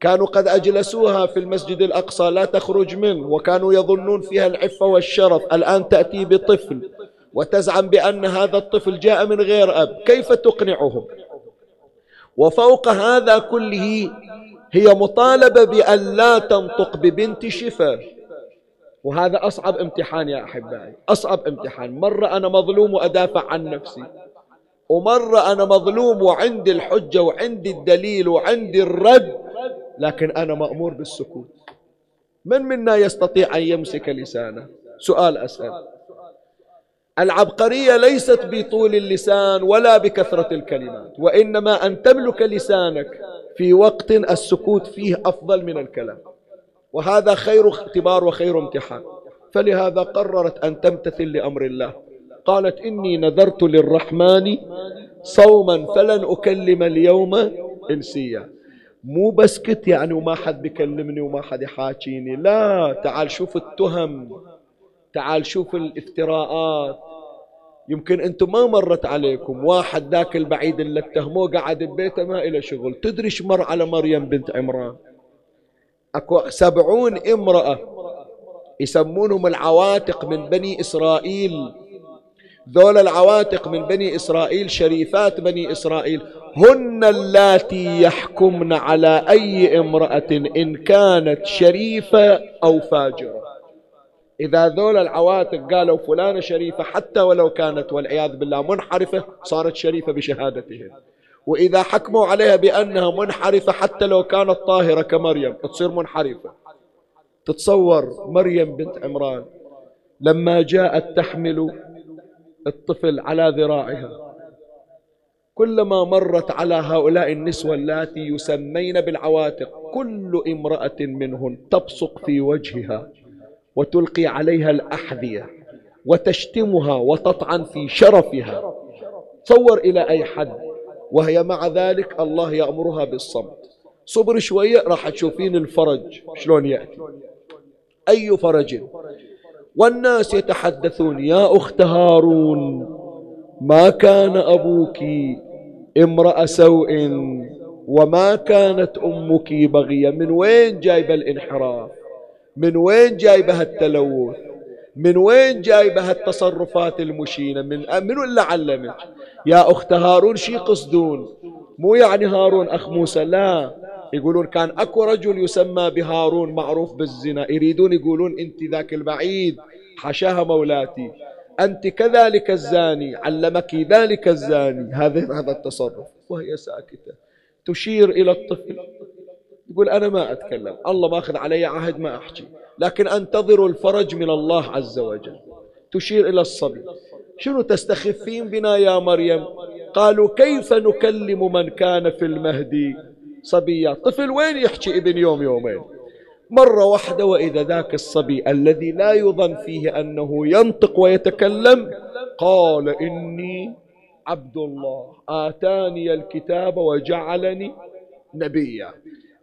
كانوا قد أجلسوها في المسجد الأقصى لا تخرج منه وكانوا يظنون فيها العفة والشرف. الآن تأتي بطفل وتزعم بأن هذا الطفل جاء من غير أب. كيف تقنعهم؟ وفوق هذا كله هي مطالبة بأن لا تنطق ببنت شفا وهذا أصعب امتحان يا أحبائي أصعب امتحان. مرة أنا مظلوم وأدافع عن نفسي ومرة أنا مظلوم وعندي الحجة وعندي الدليل وعندي الرد لكن أنا مأمور بالسكوت. من منا يستطيع أن يمسك لسانه؟ سؤال أسأل. العبقرية ليست بطول اللسان ولا بكثرة الكلمات وإنما أن تملك لسانك في وقت السكوت فيه أفضل من الكلام. وهذا خير اختبار وخير امتحان. فلهذا قررت أن تمتثل لأمر الله. قالت إني نذرت للرحمن صوما فلن أكلم اليوم إنسيا. مو بس كت يعني وما حد بيكلمني وما حد يحاكيني. لا تعال شوف التهم. تعال شوف الافتراءات. يمكن أنتم ما مرت عليكم. واحد ذاك البعيد اللي اتهموه قعد ببيته ما إلى شغل. تدري مر على مريم بنت عمران؟ أكو سبعون امرأة يسمونهم العواتق من بني إسرائيل. ذول العواتق من بني إسرائيل شريفات بني إسرائيل. هن اللاتي يحكمن على أي امرأة إن كانت شريفة أو فاجرة. إذا ذول العواتق قالوا فلانة شريفة حتى ولو كانت والعياذ بالله منحرفة صارت شريفة بشهادتهم. وإذا حكموا عليها بأنها منحرفة حتى لو كانت طاهرة كمريم تصير منحرفة. تتصور مريم بنت عمران لما جاءت تحمل الطفل على ذراعها. كلما مرت على هؤلاء النسوة اللاتي يسمين بالعواتق كل امرأة منهن تبصق في وجهها وتلقي عليها الأحذية وتشتمها وتطعن في شرفها. تصور إلى أي حد؟ وهي مع ذلك الله يأمرها بالصمت. صبر شوية راح تشوفين الفرج شلون يأتي. أي فرج؟ والناس يتحدثون يا أخت هارون ما كان أبوك امرأ سوء وما كانت أمك بغية؟ من وين جايبة الانحراف؟ من وين جايبة التلوث من وين جايبة التصرفات المشينة؟ من منو اللي علمك؟ يا أخت هارون شي قصدون؟ مو يعني هارون أخ موسى؟ لا. يقولون كان أكو رجل يسمى بهارون معروف بالزنا. يريدون يقولون أنت ذاك البعيد. حشاها مولاتي. أنت كذلك الزاني. علمك ذلك الزاني. هذا هذا التصرف. وهي ساكتة. تشير إلى الطفل. يقول أنا ما أتكلم. الله ماخذ علي عهد ما أحكي. لكن أنتظر الفرج من الله عز وجل. تشير إلى الصبي. شنو تستخفين بنا يا مريم؟ قالوا كيف نكلم من كان في المهدي صبيا طفل وين يحكي ابن يوم يومين؟ مرة واحدة وإذا ذاك الصبي الذي لا يظن فيه أنه ينطق ويتكلم قال إني عبد الله آتاني الكتاب وجعلني نبيا.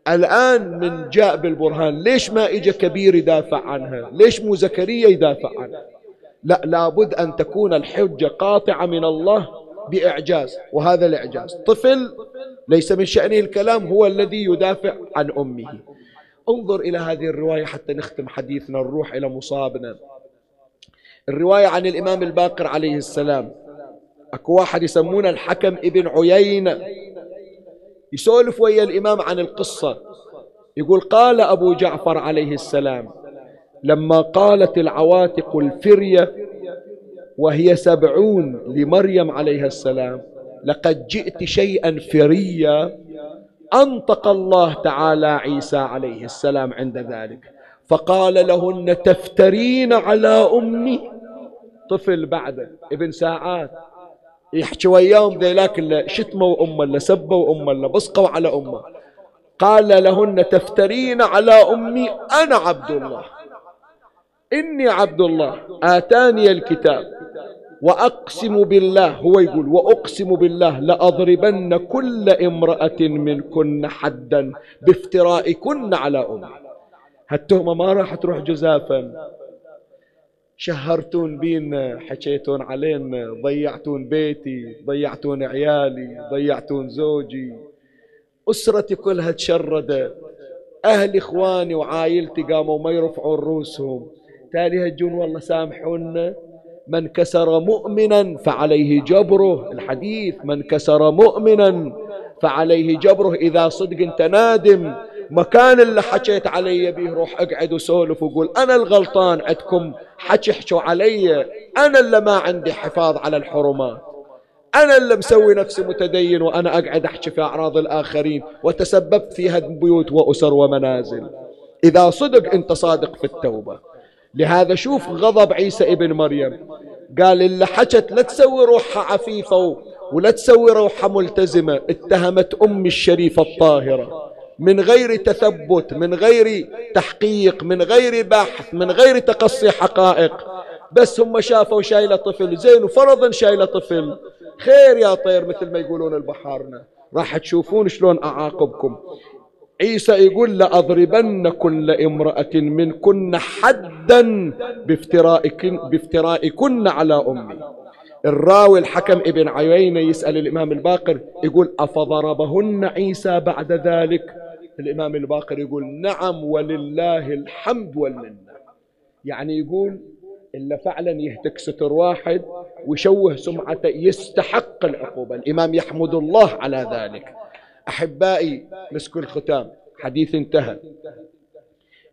الآن من جاء بالبرهان ليش ما إجا كبير يدافع عنها؟ ليش مو زكريا يدافع عنها؟ لا لابد أن تكون الحجة قاطعة من الله بإعجاز وهذا الإعجاز. طفل ليس من شأنه الكلام هو الذي يدافع عن أمه. انظر إلى هذه الرواية حتى نختم حديثنا نروح إلى مصابنا. الرواية عن الإمام الباقر عليه السلام. أكو واحد يسمونه الحكم ابن عيينة. يسولف ويا الإمام عن القصة. يقول قال أبو جعفر عليه السلام لما قالت العواتق الفرية وهي سبعون لمريم عليها السلام لقد جئت شيئا فريا أنطق الله تعالى عيسى عليه السلام عند ذلك. فقال لهن تفترين على أمي؟ طفل بعده ابن ساعات يحكي وياهم ذيلاك اللي شتموا أمه اللي سبوا أمه اللي بصقوا على أمه. قال لهن تفترين على أمي؟ أنا عبد الله. إني عبد الله. آتاني الكتاب. وأقسم بالله هو يقول وأقسم بالله لأضربن كل امرأة منكن حدا بافترائكن على أمي هالتهمة ما راح تروح جزافا. شهرتون بينا حكيتون علينا ضيعتون بيتي ضيعتون عيالي ضيعتون زوجي. أسرتي كلها تشردت. أهل إخواني وعائلتي قاموا ما يرفعون رؤوسهم. تالي هجون والله سامحونا. من كسر مؤمنا فعليه جبره. الحديث من كسر مؤمنا فعليه جبره. إذا صدق أنت نادم مكان اللي حكيت علي به روح اقعد وسولف وقول أنا الغلطان عندكم حكي حكوا علي. أنا اللي ما عندي حفاظ على الحرمات. أنا اللي مسوي نفسي متدين وأنا أقعد أحكي في أعراض الآخرين. وتسببت في هدم بيوت وأسر ومنازل. إذا صدق أنت صادق في التوبة. لهذا شوف غضب عيسى ابن مريم. قال اللي حكت لا تسوي روحها عفيفة ولا تسوي روحها ملتزمة. اتهمت أمي الشريفة الطاهرة. من غير تثبت من غير تحقيق من غير بحث من غير تقصي حقائق. بس هم شافوا شايلة طفل. زين وفرضا شايلة طفل. خير يا طير مثل ما يقولون البحارنا. راح تشوفون شلون أعاقبكم. عيسى يقول لأضربن كل امرأة منكن حدا بافترائكن, بافترائكن على أمي. الراوي الحكم ابن عيينة يسأل الإمام الباقر يقول أفضربهن عيسى بعد ذلك؟ الإمام الباقر يقول نعم ولله الحمد والمنة. يعني يقول إلا فعلا يهتك ستر واحد ويشوه سمعته يستحق العقوبة. الإمام يحمد الله على ذلك. أحبائي مسك الختام. حديث انتهى.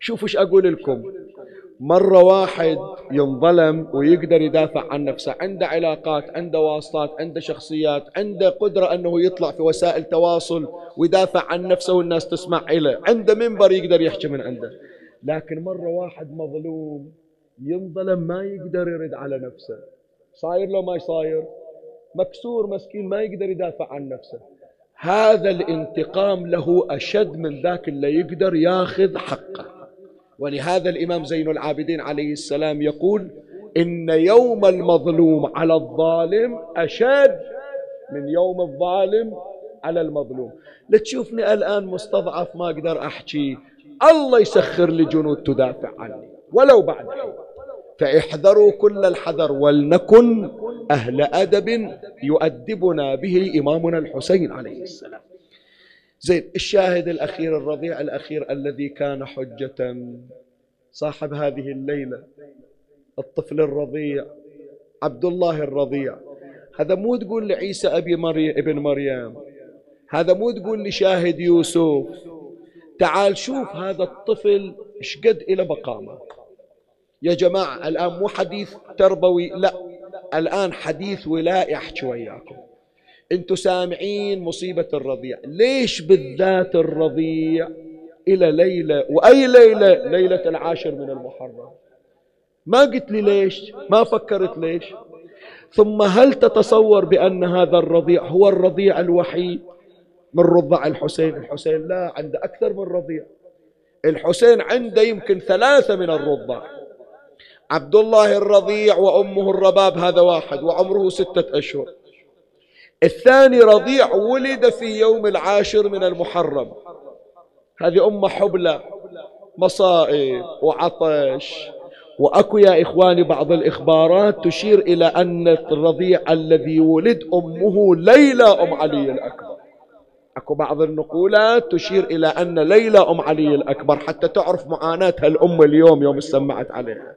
شوفوا إيش أقول لكم. مرة واحد ينظلم ويقدر يدافع عن نفسه. عنده علاقات عنده واسطات عنده شخصيات عنده قدرة أنه يطلع في وسائل تواصل ويدافع عن نفسه والناس تسمع إليه عنده منبر يقدر يحكي من عنده. لكن مرة واحد مظلوم ينظلم ما يقدر يرد على نفسه. صاير لو ما صاير مكسور مسكين ما يقدر يدافع عن نفسه. هذا الانتقام له أشد من ذاك اللي يقدر ياخذ حقه. ولهذا الإمام زين العابدين عليه السلام يقول إن يوم المظلوم على الظالم أشد من يوم الظالم على المظلوم. لا تشوفني الآن مستضعف ما أقدر أحكي. الله يسخر لي جنود تدافع عني. ولو بعد. فاحذروا كل الحذر ولنكن أهل أدب يؤدبنا به إمامنا الحسين عليه السلام. زين الشاهد الأخير الرضيع الأخير الذي كان حجة صاحب هذه الليلة الطفل الرضيع عبد الله الرضيع. هذا مو تقول لعيسى أبي مريم ابن مريم. هذا مو تقول لشاهد يوسف. تعال شوف هذا الطفل إيش قد إلى مقامه يا جماعة الآن مو حديث تربوي لا. الآن حديث ولاء أحكي وياكم. أنتم سامعين مصيبة الرضيع. ليش بالذات الرضيع إلى ليلة وأي ليلة؟ ليلة العاشر من المحرم. ما قلت لي ليش؟ ما فكرت ليش؟ ثم هل تتصور بأن هذا الرضيع هو الرضيع الوحيد من رضع الحسين؟ الحسين لا عنده أكثر من رضيع. الحسين عنده يمكن ثلاثة من الرضع. عبد الله الرضيع وأمه الرباب هذا واحد وعمره ستة أشهر. الثاني رضيع ولد في يوم العاشر من المحرم. هذه أمة حبلى مصائب وعطش. وأكو يا إخواني بعض الإخبارات تشير إلى أن الرضيع الذي ولد أمه ليلى أم علي الأكبر. أكو بعض النقولات تشير إلى أن ليلى أم علي الأكبر حتى تعرف معاناة هالأم اليوم يوم سمعت عليها.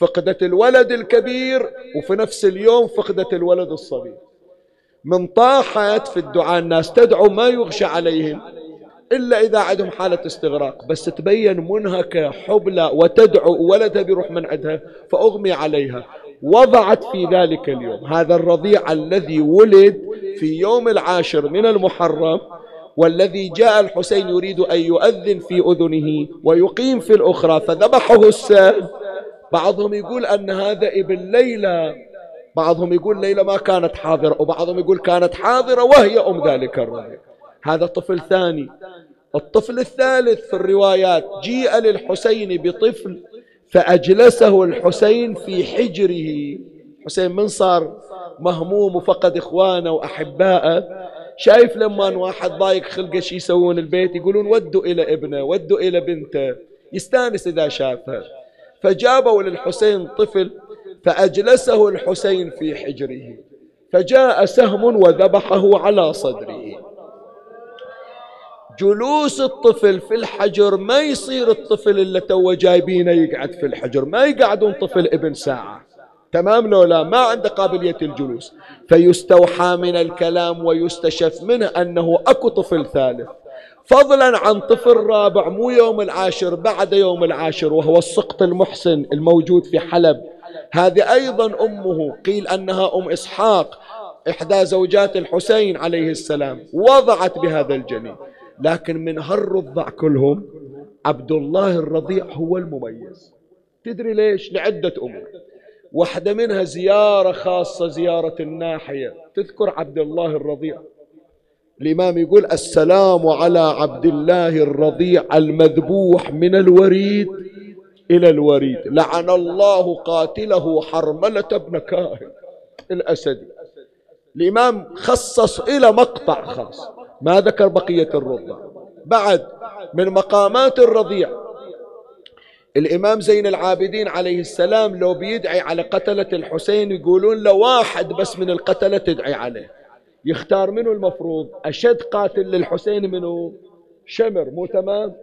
فقدت الولد الكبير وفي نفس اليوم فقدت الولد الصغير. من طاحت في الدعاء الناس تدعو ما يغشى عليهم إلا إذا عندهم حالة استغراق. بس تبين منهكة حبلى وتدعو ولدها بيروح من عندها فأغمي عليها. وضعت في ذلك اليوم. هذا الرضيع الذي ولد في يوم العاشر من المحرم والذي جاء الحسين يريد أن يؤذن في أذنه ويقيم في الأخرى فذبحه السهم بعضهم يقول أن هذا ابن ليلى. بعضهم يقول ليلى ما كانت حاضرة وبعضهم يقول كانت حاضرة وهي أم ذلك الرضيع هذا طفل ثاني الطفل الثالث في الروايات جيء للحسين بطفل فأجلسه الحسين في حجره. حسين من صار مهموم وفقد إخوانه وأحبائه شايف لما واحد ضايق خلقه شي يسوون البيت يقولون ودوا إلى ابنه ودوا إلى بنته. يستانس إذا شافها فجابوا للحسين طفل فأجلسه الحسين في حجره فجاء سهم وذبحه على صدره. جلوس الطفل في الحجر ما يصير الطفل اللي تو جايبينه يقعد في الحجر ما يقعدون طفل ابن ساعة. تمام لو لا؟ ما عنده قابلية الجلوس. فيستوحى من الكلام ويستشف منه أنه أكو طفل ثالث. فضلا عن طفل رابع مو يوم العاشر بعد يوم العاشر وهو السقط المحسن الموجود في حلب. هذه أيضا أمه قيل أنها أم إسحاق إحدى زوجات الحسين عليه السلام. وضعت بهذا الجنين. لكن من هالرضع كلهم عبد الله الرضيع هو المميز. تدري ليش؟ لعدة أمور. واحدة منها زيارة خاصة زيارة الناحية. تذكر عبد الله الرضيع. الإمام يقول السلام على عبد الله الرضيع المذبوح من الوريد إلى الوريد. لعن الله قاتله حرملة بن كاهن الأسدي. الإمام خصص إلى مقطع خاص. ما ذكر بقية الرضع. بعد من مقامات الرضيع. الإمام زين العابدين عليه السلام لو بيدعي على قتلة الحسين يقولون له واحد بس من القتلة تدعي عليه. يختار منه المفروض؟ أشد قاتل للحسين منه شمر مو تمام؟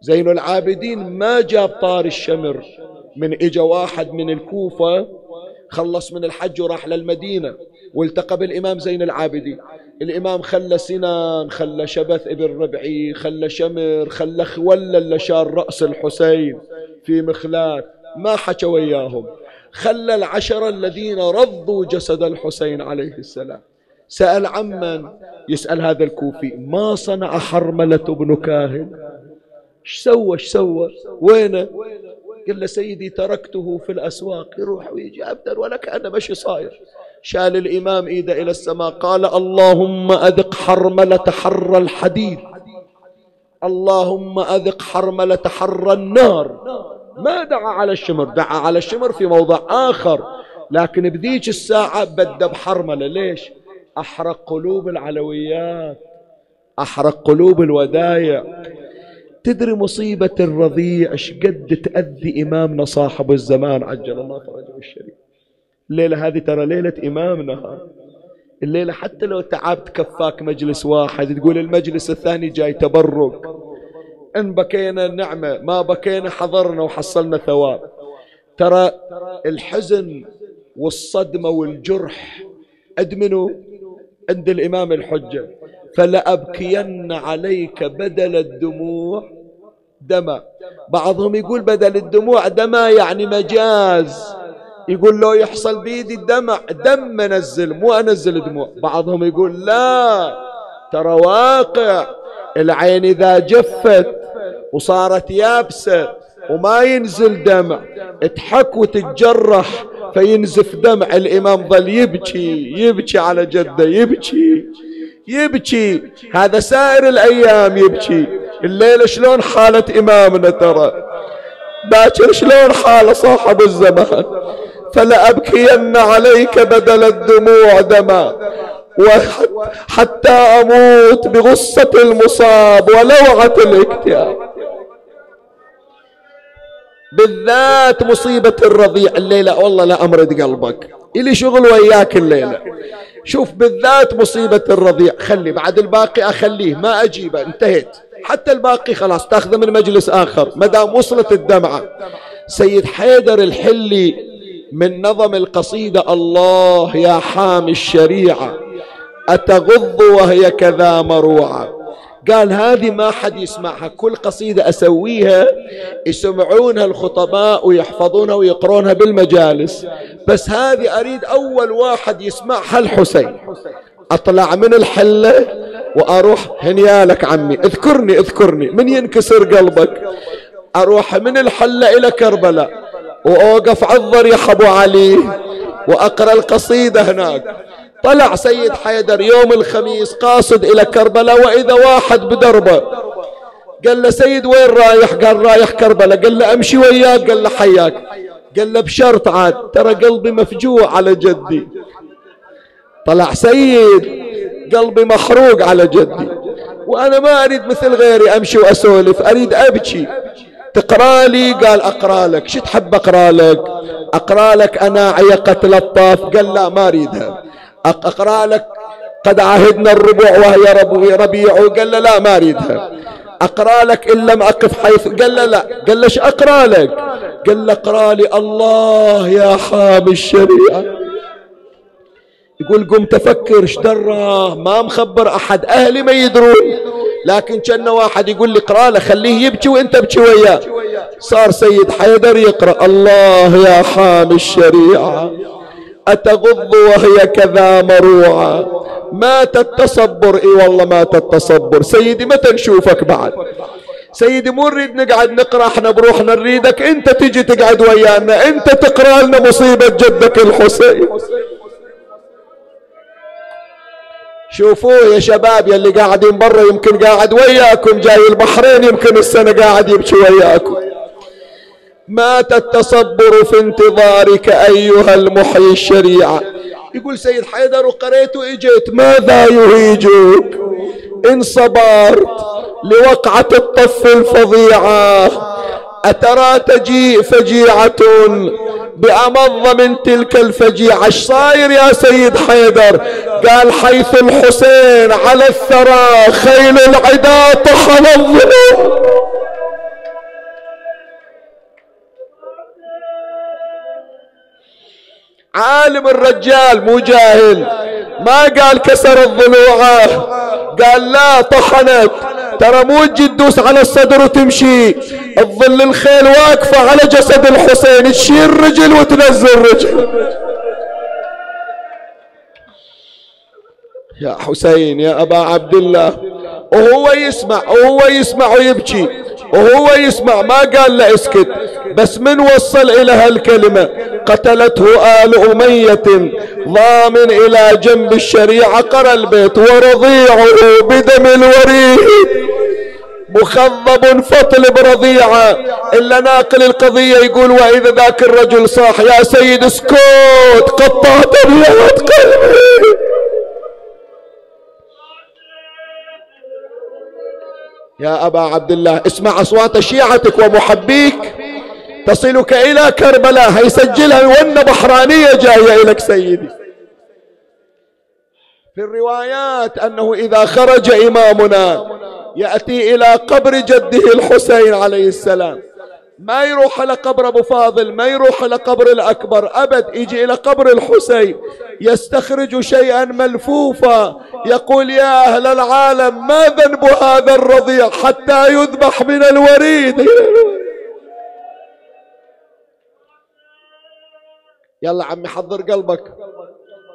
زين العابدين ما جاب طار الشمر. من إجا واحد من الكوفة خلص من الحج وراح للمدينة. والتقى بالإمام زين العابدين الإمام خلى سنان خلى شبث إبن ربعي خلى شمر خلى خولة اللي رأس الحسين في مخلات. ما حكى وياهم. خلى العشرة الذين رضوا جسد الحسين عليه السلام. سأل عمن يسأل هذا الكوفي ما صنع حرملة بن كاهن؟ إيش سوى إيش سوى؟ وينه؟ قال له سيدي تركته في الأسواق يروح ويجي أبدا ولا كأنه مشي صاير. شال الإمام إيده إلى السماء قال اللهم أذق حرملة حر الحديد. اللهم أذق حرملة حر النار. ما دعا على الشمر دعا على الشمر في موضع آخر لكن بذيك الساعة بدأ بحرملة. ليش؟ أحرق قلوب العلويات أحرق قلوب الودايع. تدري مصيبة الرضيع إيش قد تأذي إمامنا صاحب الزمان؟ عجل الله فرجه الشريف. الليلة هذه ترى ليلة إمامنا. الليلة حتى لو تعبت كفاك مجلس واحد تقول المجلس الثاني جاي تبرك. إن بكينا نعمة ما بكينا حضرنا وحصلنا ثواب. ترى الحزن والصدمة والجرح أدمنوا؟ عند الإمام الحجة فلأبكين عليك بدل الدموع دما. بعضهم يقول بدل الدموع دما يعني مجاز. يقول لو يحصل بيدي الدمع دم منزل مو أنزل دموع. بعضهم يقول لا ترى واقع. العين إذا جفت وصارت يابسة وما ينزل دمع. تحك وتتجرح فينزف دمع. الإمام ظل يبكي يبكي على جده يبكي يبكي. هذا سائر الأيام يبكي. الليلة شلون حالة إمامنا ترى؟ باكر شلون حالة صاحب الزمان؟ فلأبكين عليك بدل الدموع دما. وحتى أموت بغصة المصاب ولوعة الاكتئاب. بالذات مصيبة الرضيع الليلة. والله لا أمرد قلبك. إلي شغل وياك الليلة. شوف بالذات مصيبة الرضيع. خلي بعد الباقي أخليه. ما أجيبه. انتهيت. حتى الباقي خلاص. تاخذه من مجلس آخر. مدام وصلت الدمعة. سيد حيدر الحلي من نظم القصيدة الله يا حامي الشريعة أتغض وهي كذا مروعة. قال هذه ما حد يسمعها. كل قصيدة أسويها يسمعونها الخطباء ويحفظونها ويقرونها بالمجالس. بس هذه أريد أول واحد يسمعها الحسين. أطلع من الحلة وأروح هنيالك عمي. اذكرني اذكرني. من ينكسر قلبك؟ أروح من الحلة إلى كربلاء وأوقف على الضريح أبو علي وأقرأ القصيدة هناك. طلع سيد حيدر يوم الخميس قاصد إلى كربلاء وإذا واحد بدربة قال له سيد وين رايح؟ قال رايح كربلاء. قال له أمشي وياك؟ قال له حياك. قال له بشرط عاد ترى قلبي مفجوع على جدي. طلع سيد قلبي محروق على جدي. وأنا ما أريد مثل غيري أمشي وأسولف أريد أبكي. تقرأ لي؟ قال أقرأ لك. شو تحب أقرأ لك؟ أقرأ لك أنا عيقة لطاف قال لا ما أريدها. أقرأ لك قد عهدنا الربوع وهي ربيع. قال له لا ما أريدها. أقرأ لك إن لم أقف حيث قال له لا. قال له أقرأ لك؟ قال له اقرأ لي الله يا حامي الشريعة. يقول قمت أفكر إيش دراه ما مخبر أحد. أهلي ما يدرون. لكن كأن واحد يقول لي اقرأ له خليه يبكي وأنت ابكي وياه. صار سيد حيدر يقرأ الله يا حامي الشريعة. أتغض وهي كذا مروعة. مات التصبر إي والله مات التصبر سيدي متى نشوفك بعد؟ سيدي مو نريد نقعد نقرأ إحنا بروحنا نريدك. أنت تجي تقعد ويانا. أنت تقرأ لنا مصيبة جدك الحسين. شوفوه يا شباب يلي قاعدين برا يمكن قاعد وياكم جاي البحرين يمكن السنة قاعد يبكي وياكم. مات التصبر في انتظارك أيها المحيي الشريعة. يقول سيد حيدر وقريت وإجيت ماذا يهيجك إن صبرت لوقعة الطف الفظيعة أترى تجيء فجيعة بأمض من تلك الفجيعة. إيش صاير يا سيد حيدر؟ قال حيث الحسين على الثرى خيل العدا طحن الظلم. عالم الرجال مو جاهل. ما قال كسر الضلوعة قال لا طحنت. ترى مو تجي تدوس على الصدر وتمشي. الظل الخيل واقفة على جسد الحسين. تشيل رجل وتنزل رجل. يا حسين يا أبا عبد الله. وهو يسمع وهو يسمع ويبكي. وهو يسمع ما قال له اسكت. بس من وصل إلى هالكلمة؟ قتلته آل أمية. ضامن إلى جنب الشريعة قرى البيت ورضيعه بدم الوريد. مخضب فطل برضيعة. إلا ناقل القضية يقول وإذا ذاك الرجل صاح يا سيد اسكت قطعت بيض قلبي. يا أبا عبد الله اسمع أصوات شيعتك ومحبيك. تصلك إلى كربلاء هيسجلها وأن بحرانية جاية إليك سيدي. في الروايات أنه إذا خرج إمامنا يأتي إلى قبر جده الحسين عليه السلام. ما يروح إلى قبر أبو فاضل ما يروح إلى قبر الأكبر أبد يجي إلى قبر الحسين يستخرج شيئا ملفوفا يقول يا أهل العالم ما ذنب هذا الرضيع حتى يذبح من الوريد؟ يلا عمي حضر قلبك.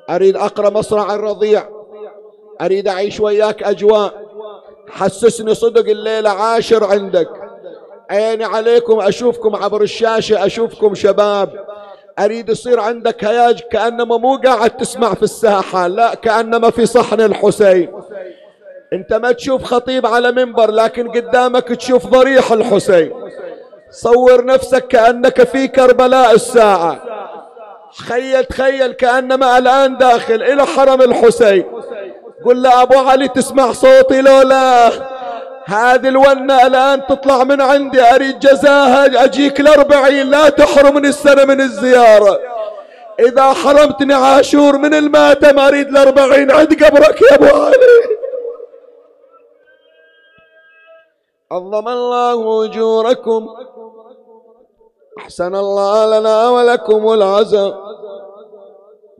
أريد أقرأ مصرع الرضيع. أريد أعيش وياك أجواء. حسسني صدق الليلة عاشر عندك. عيني عليكم أشوفكم عبر الشاشة أشوفكم شباب. أريد يصير عندك هياج كأنما مو قاعد تسمع في الساحة لا كأنما في صحن الحسين. أنت ما تشوف خطيب على منبر لكن قدامك تشوف ضريح الحسين. صور نفسك كأنك في كربلاء الساعة. تخيل تخيل كأنما الآن داخل إلى حرم الحسين. قل له أبو علي تسمع صوتي لو لا؟ هذه الونة الآن تطلع من عندي أريد جزاها أجيك الأربعين لا تحرمني السنة من الزيارة. إذا حرمتني عاشور من الماتم أريد الأربعين عند قبرك يا أبو علي. عظم الله أجوركم أحسن الله لنا ولكم العزاء.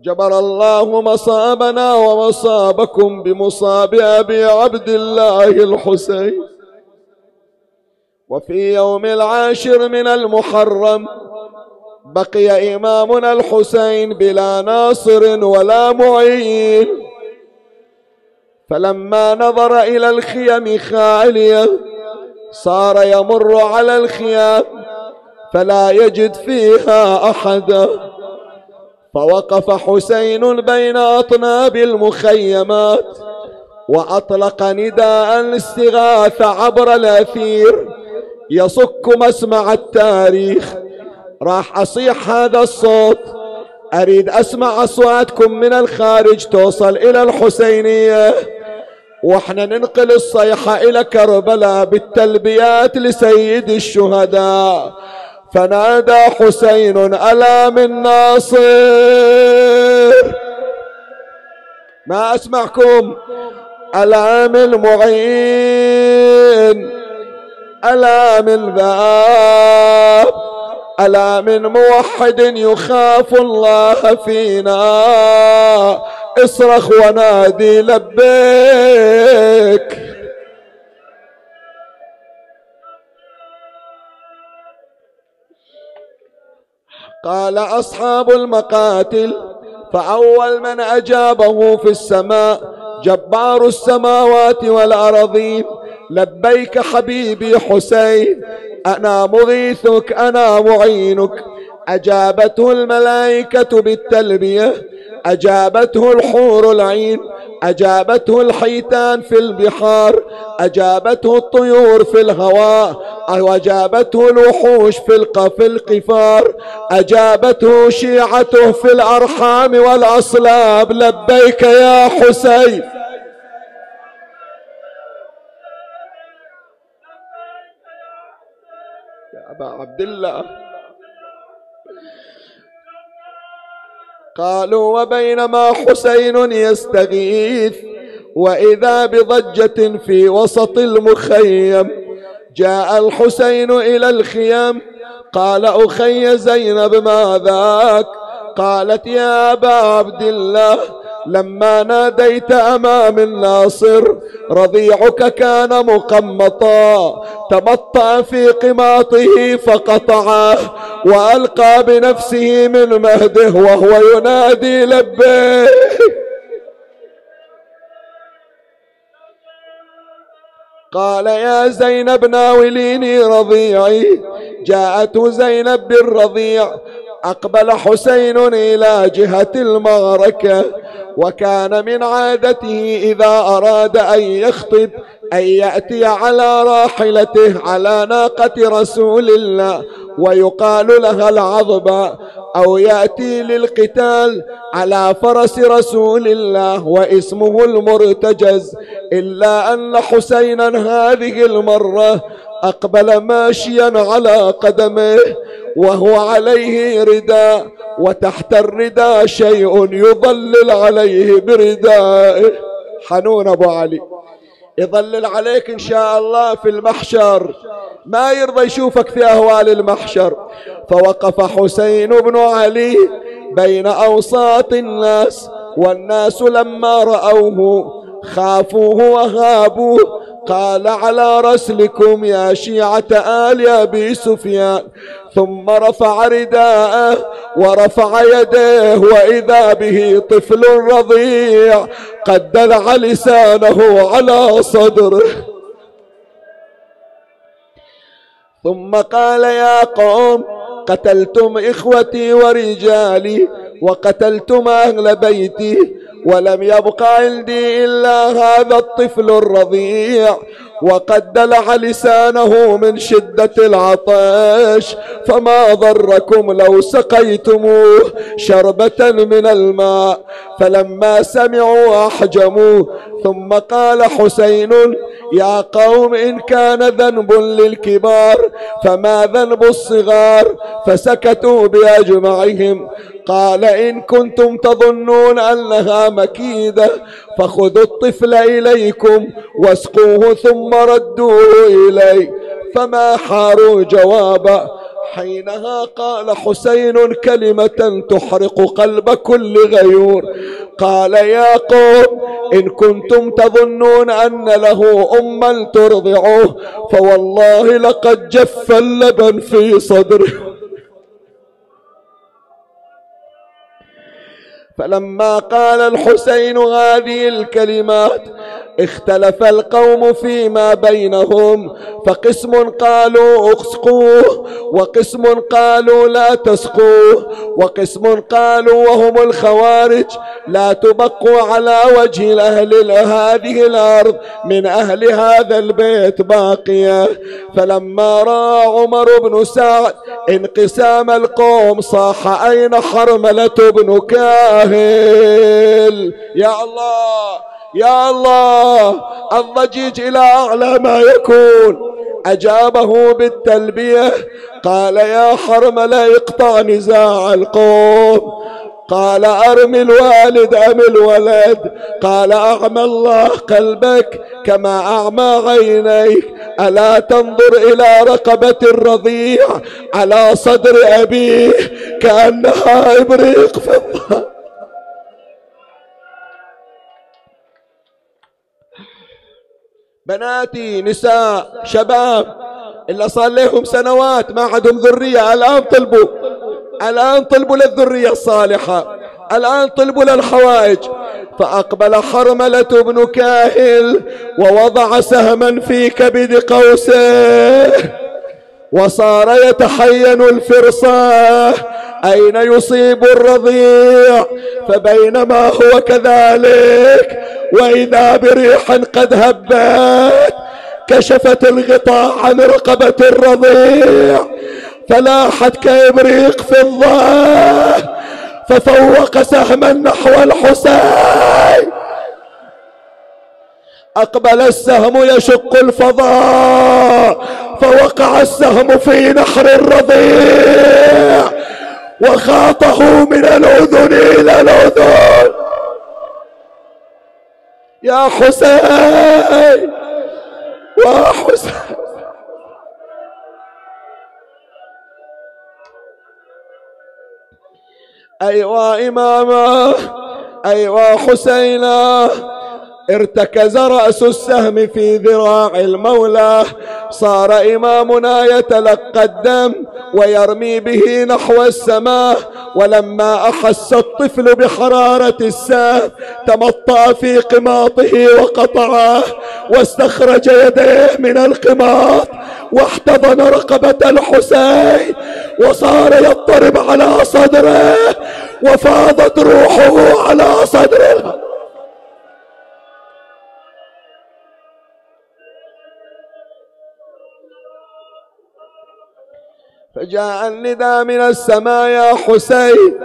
جبر الله مصابنا ومصابكم بمصاب أبي عبد الله الحسين. وفي يوم العاشر من المحرم بقي إمامنا الحسين بلا ناصر ولا معين. فلما نظر إلى الخيم خالية صار يمر على الخيام فلا يجد فيها أحدا. فوقف حسين بين أطناب المخيمات وأطلق نداء الاستغاثة عبر الأثير. يصك مسمع التاريخ. راح أصيح هذا الصوت. أريد أسمع أصواتكم من الخارج. توصل إلى الحسينية. وإحنا ننقل الصيحة إلى كربلاء بالتلبيات لسيد الشهداء. فنادى حسين ألا من ناصر؟ ما أسمعكم؟ ألا من معين؟ ألا من ذاب ألا من موحد يخاف الله فينا؟ اصرخ ونادي لبيك. قال أصحاب المقاتل فأول من أجابه في السماء جبار السماوات والأرضين لبيك حبيبي حسين أنا مغيثك أنا معينك. أجابته الملائكة بالتلبية أجابته الحور العين أجابته الحيتان في البحار أجابته الطيور في الهواء وأجابته الوحوش في في القفار أجابته شيعته في الأرحام والأصلاب لبيك يا حسين. يا أبا عبد الله. قالوا وبينما حسين يستغيث وإذا بضجة في وسط المخيم جاء الحسين إلى الخيام قال أخي زينب ما ذاك قالت يا أبا عبد الله لما ناديت أمام الناصر رضيعك كان مقمطا. تمطأ في قماطه فقطعه وألقى بنفسه من مهده وهو ينادي لبيك قال يا زينب ناوليني رضيعي. جاءت زينب بالرضيع أقبل حسين إلى جهة المعركة وكان من عادته إذا أراد أن يخطب أن يأتي على راحلته على ناقة رسول الله ويقال لها العظبة أو يأتي للقتال على فرس رسول الله واسمه المرتجز إلا أن حسينا هذه المرة أقبل ماشيا على قدمه وهو عليه رداء وتحت الرداء شيء يظلل عليه بردائه. حنون أبو علي. يظلل عليك إن شاء الله في المحشر. ما يرضى يشوفك في أهوال المحشر. فوقف حسين بن علي بين أوساط الناس والناس لما رأوه خافوه وهابوه قال على رسلكم يا شيعة آل أبي سفيان. ثم رفع رداءه ورفع يديه وإذا به طفل رضيع قد دلع لسانه على صدره. ثم قال يا قوم قتلتم إخوتي ورجالي وقتلتم أهل بيتي ولم يبق عندي إلا هذا الطفل الرضيع وقد دلع لسانه من شدة العطش فما ضركم لو سقيتموه شربة من الماء فلما سمعوا أحجموا ثم قال حسين يا قوم إن كان ذنب للكبار فما ذنب الصغار؟ فسكتوا بأجمعهم. قال إن كنتم تظنون أنها مكيدة فخذوا الطفل إليكم واسقوه ثم ردوه إلي فما حاروا جوابا حينها قال حسين كلمة تحرق قلب كل غيور. قال يا قوم إن كنتم تظنون أن له أما ترضعوه فوالله لقد جف اللبن في صدره. فلما قال الحسين هذه الكلمات اختلف القوم فيما بينهم فقسم قالوا اسقوه وقسم قالوا لا تسقوه وقسم قالوا وهم الخوارج لا تبقوا على وجه الأهل هذه الأرض من أهل هذا البيت باقية. فلما رأى عمر بن سعد انقسام القوم صاح أين حرملة بن كاهل؟ يا الله! يا الله الضجيج إلى أعلى ما يكون. أجابه بالتلبية قال يا حرملة اقطع نزاع القوم. قال أرمي الوالد أم الولد؟ قال أعمى الله قلبك كما أعمى عينيك. ألا تنظر إلى رقبة الرضيع على صدر أبيه كأنها إبريق في بناتي نساء شباب اللي صار لهم سنوات ما عندهم ذرية. الآن طلبوا الآن طلبوا للذرية الصالحة الآن طلبوا للحوائج. فأقبل حرملة بن كاهل ووضع سهما في كبد قوسه وصار يتحين الفرصة أين يصيب الرضيع؟ فبينما هو كذلك وإذا بريح قد هبت كشفت الغطاء عن رقبة الرضيع فلاحت كإبريق في الظهر ففوق سهما نحو الحسين. أقبل السهم يشق الفضاء فوقع السهم في نحر الرضيع وخاطه من الأذن إلى الأذن. يا حسين وحسين أيوا إماما أيوا حسينا. ارتكز رأس السهم في ذراع المولى. صار إمامنا يتلقى الدم ويرمي به نحو السماء. ولما أحس الطفل بحرارة السهم تمطأ في قماطه وقطعه. واستخرج يديه من القماط واحتضن رقبة الحسين. وصار يضطرب على صدره وفاضت روحه على صدره. فجاء النداء من السماء يا حسين.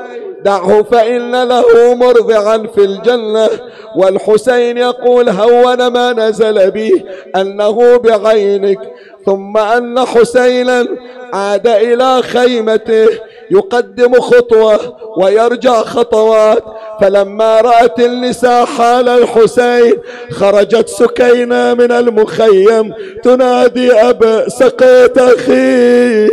دعه فإن له مرضعا في الجنة. والحسين يقول هون ما نزل بي أنه بعينك. ثم أن حسينا عاد إلى خيمته. يقدم خطوة ويرجع خطوات. فلما رأت النساء حال الحسين خرجت سكينة من المخيم. تنادي أب سقيت أخي.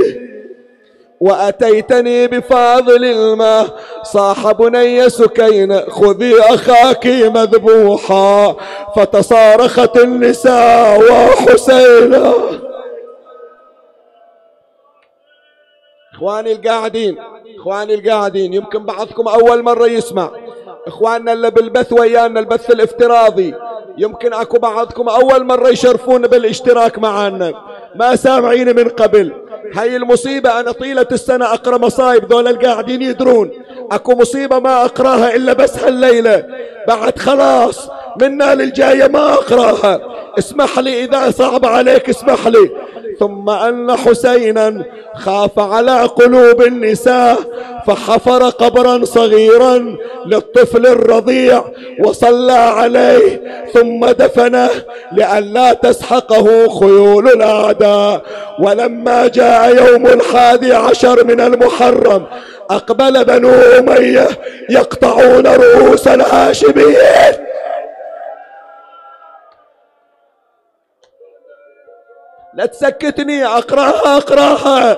وأتيتني بفاضل الماء. صاح بني سكينة خذي أخاك مذبوحا. فتصارخت النساء وحسينا. إخواني القاعدين إخواني القاعدين يمكن بعضكم أول مرة يسمع. إخواننا اللي بالبث ويانا البث الافتراضي. يمكن أكو بعضكم أول مرة يشرفون بالاشتراك معنا ما سامعين من قبل. هاي المصيبة أنا طيلة السنة أقرأ مصايب ذول القاعدين يدرون. أكو مصيبة ما أقراها إلا بس هالليلة. بعد خلاص منا للجاية ما أقراها. اسمح لي إذا صعب عليك اسمح لي. ثم أن حسينا خاف على قلوب النساء فحفر قبرا صغيرا للطفل الرضيع وصلى عليه. ثم دفنه لئلا تسحقه خيول الأعداء. ولما جاء يوم الحادي عشر من المحرم أقبل بنو أمية يقطعون رؤوس الهاشميين. لا تسكتني أقرأها أقرأها.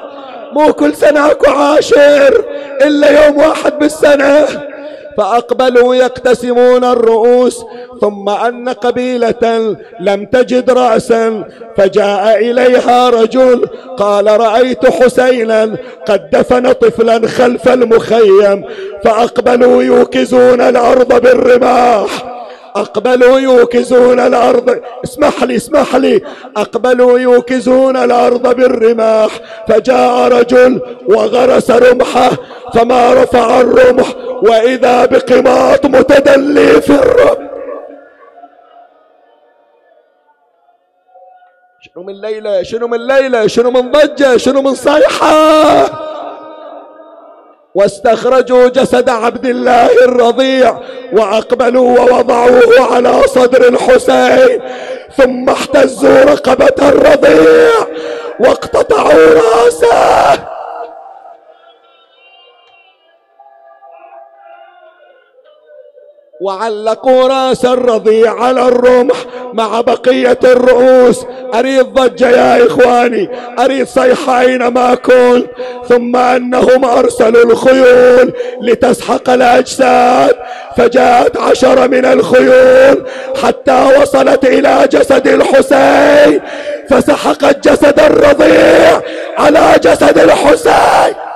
مو كل سنة أكو عاشر إلا يوم واحد بالسنة. فأقبلوا يقتسمون الرؤوس ثم أن قبيلة لم تجد رأسا فجاء إليها رجل قال رأيت حسينا قد دفن طفلا خلف المخيم فأقبلوا يوكزون الأرض بالرماح. أقبلوا يوكزون الأرض. اسمح لي اسمح لي. أقبلوا يوكزون الأرض بالرماح. فجاء رجل وغرس رمحه فما رفع الرمح. وإذا بقماط متدلي في الرمح. شنو من ليلة؟ شنو من ليلة؟ شنو من ضجة؟ شنو من صيحة؟ واستخرجوا جسد عبد الله الرضيع وأقبلوا ووضعوه على صدر الحسين ثم احتزوا رقبة الرضيع واقتطعوا رأسه. وعلقوا رأس الرضيع على الرمح مع بقية الرؤوس. أريد ضجة يا إخواني أريد صيحة أينما كنت ثم أنهم أرسلوا الخيول لتسحق الأجساد فجاءت عشرة من الخيول حتى وصلت إلى جسد الحسين فسحقت جسد الرضيع على جسد الحسين.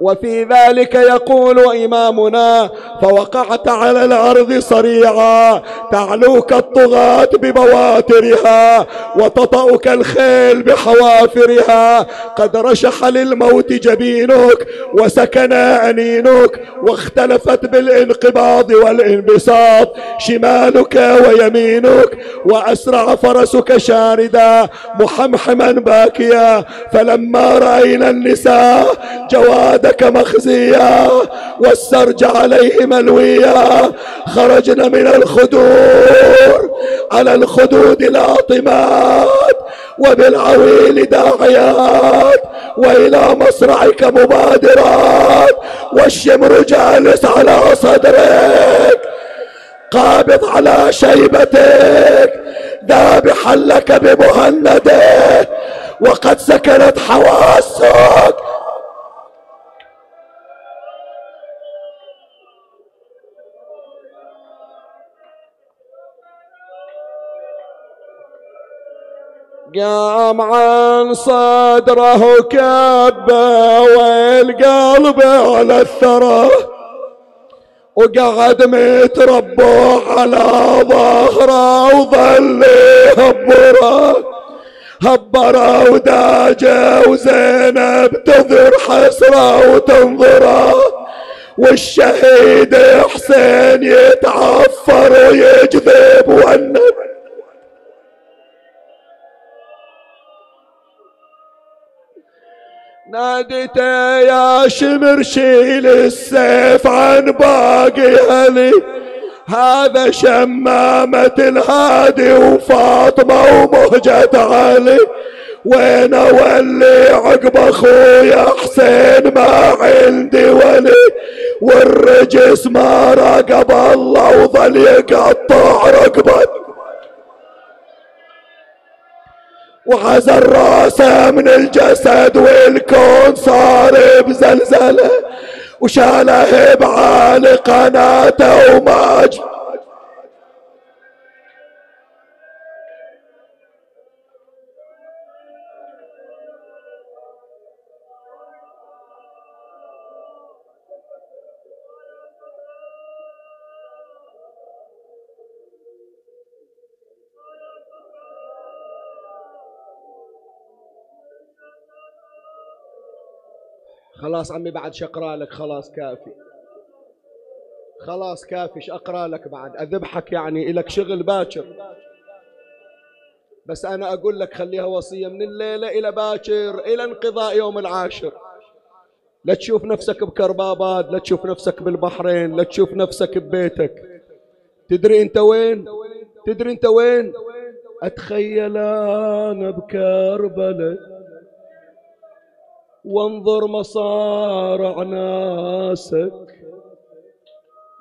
وفي ذلك يقول إمامنا فوقعت على الأرض صريعا تعلوك الطغاة ببواترها وتطأك الخيل بحوافرها قد رشح للموت جبينك وسكن أنينك واختلفت بالانقباض والانبساط شمالك ويمينك وأسرع فرسك شاردا محمحما باكيا فلما رأينا النساء جواد يدك مخزية والسرج عليه ملوية خرجنا من الخدور على الخدود لاطمات وبالعويل داعيات وإلى مصرعك مبادرات والشمر جالس على صدرك. قابض على شيبتك ذابحا لك بمهندة. وقد سكنت حواسك قام عن صدره كبه والقلب على الثرى. وقعد متربع على ظهره وظل يهبره. هبره وداجه وزينب تظهر حسرة وتنظرة. والشهيد حسين يتعفر ويجذب والنبي ناديته يا شمر شيل السيف عن باقي هلي هذا شمامة الهادي وفاطمة ومهجة علي. وين أولي عقب أخويا حسين ما عندي ولي. والرجس ما راقب الله وظل يقطع رقبته وعزل راسه من الجسد والكون صار بزلزلة وشاله بعالي قناته خلاص عمي بعد شقرا لك خلاص كافي. خلاص كافي اقرا لك بعد. أذبحك يعني إلك شغل باكر. بس أنا أقول لك خليها وصية من الليلة إلى باكر إلى انقضاء يوم العاشر. لا تشوف نفسك بكرباباد لا تشوف نفسك بالبحرين لا تشوف نفسك ببيتك. تدري أنت وين؟ تدري أنت وين؟ اتخيل أنا بكربلاء. وانظر مصارع ناسك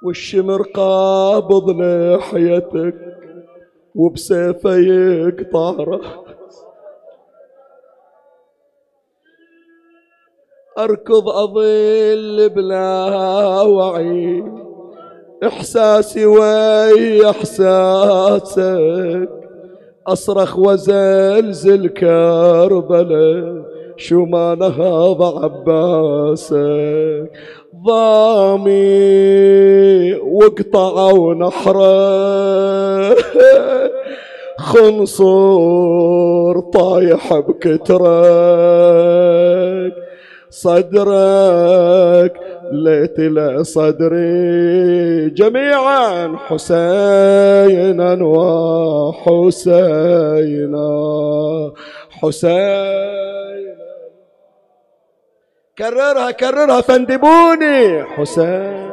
والشمر قابض لحيتك وبسيفه يقطع أركض أظل بلا وعي إحساسي ويا إحساسك أصرخ وزلزل كربله شو ما نهض عباسك. ضامي وقطعوا نحره. خنصور طايح بكترك. صدرك ليت صدري جميعا حسينا وحسينا. حسين كررها كررها فندبوني حسين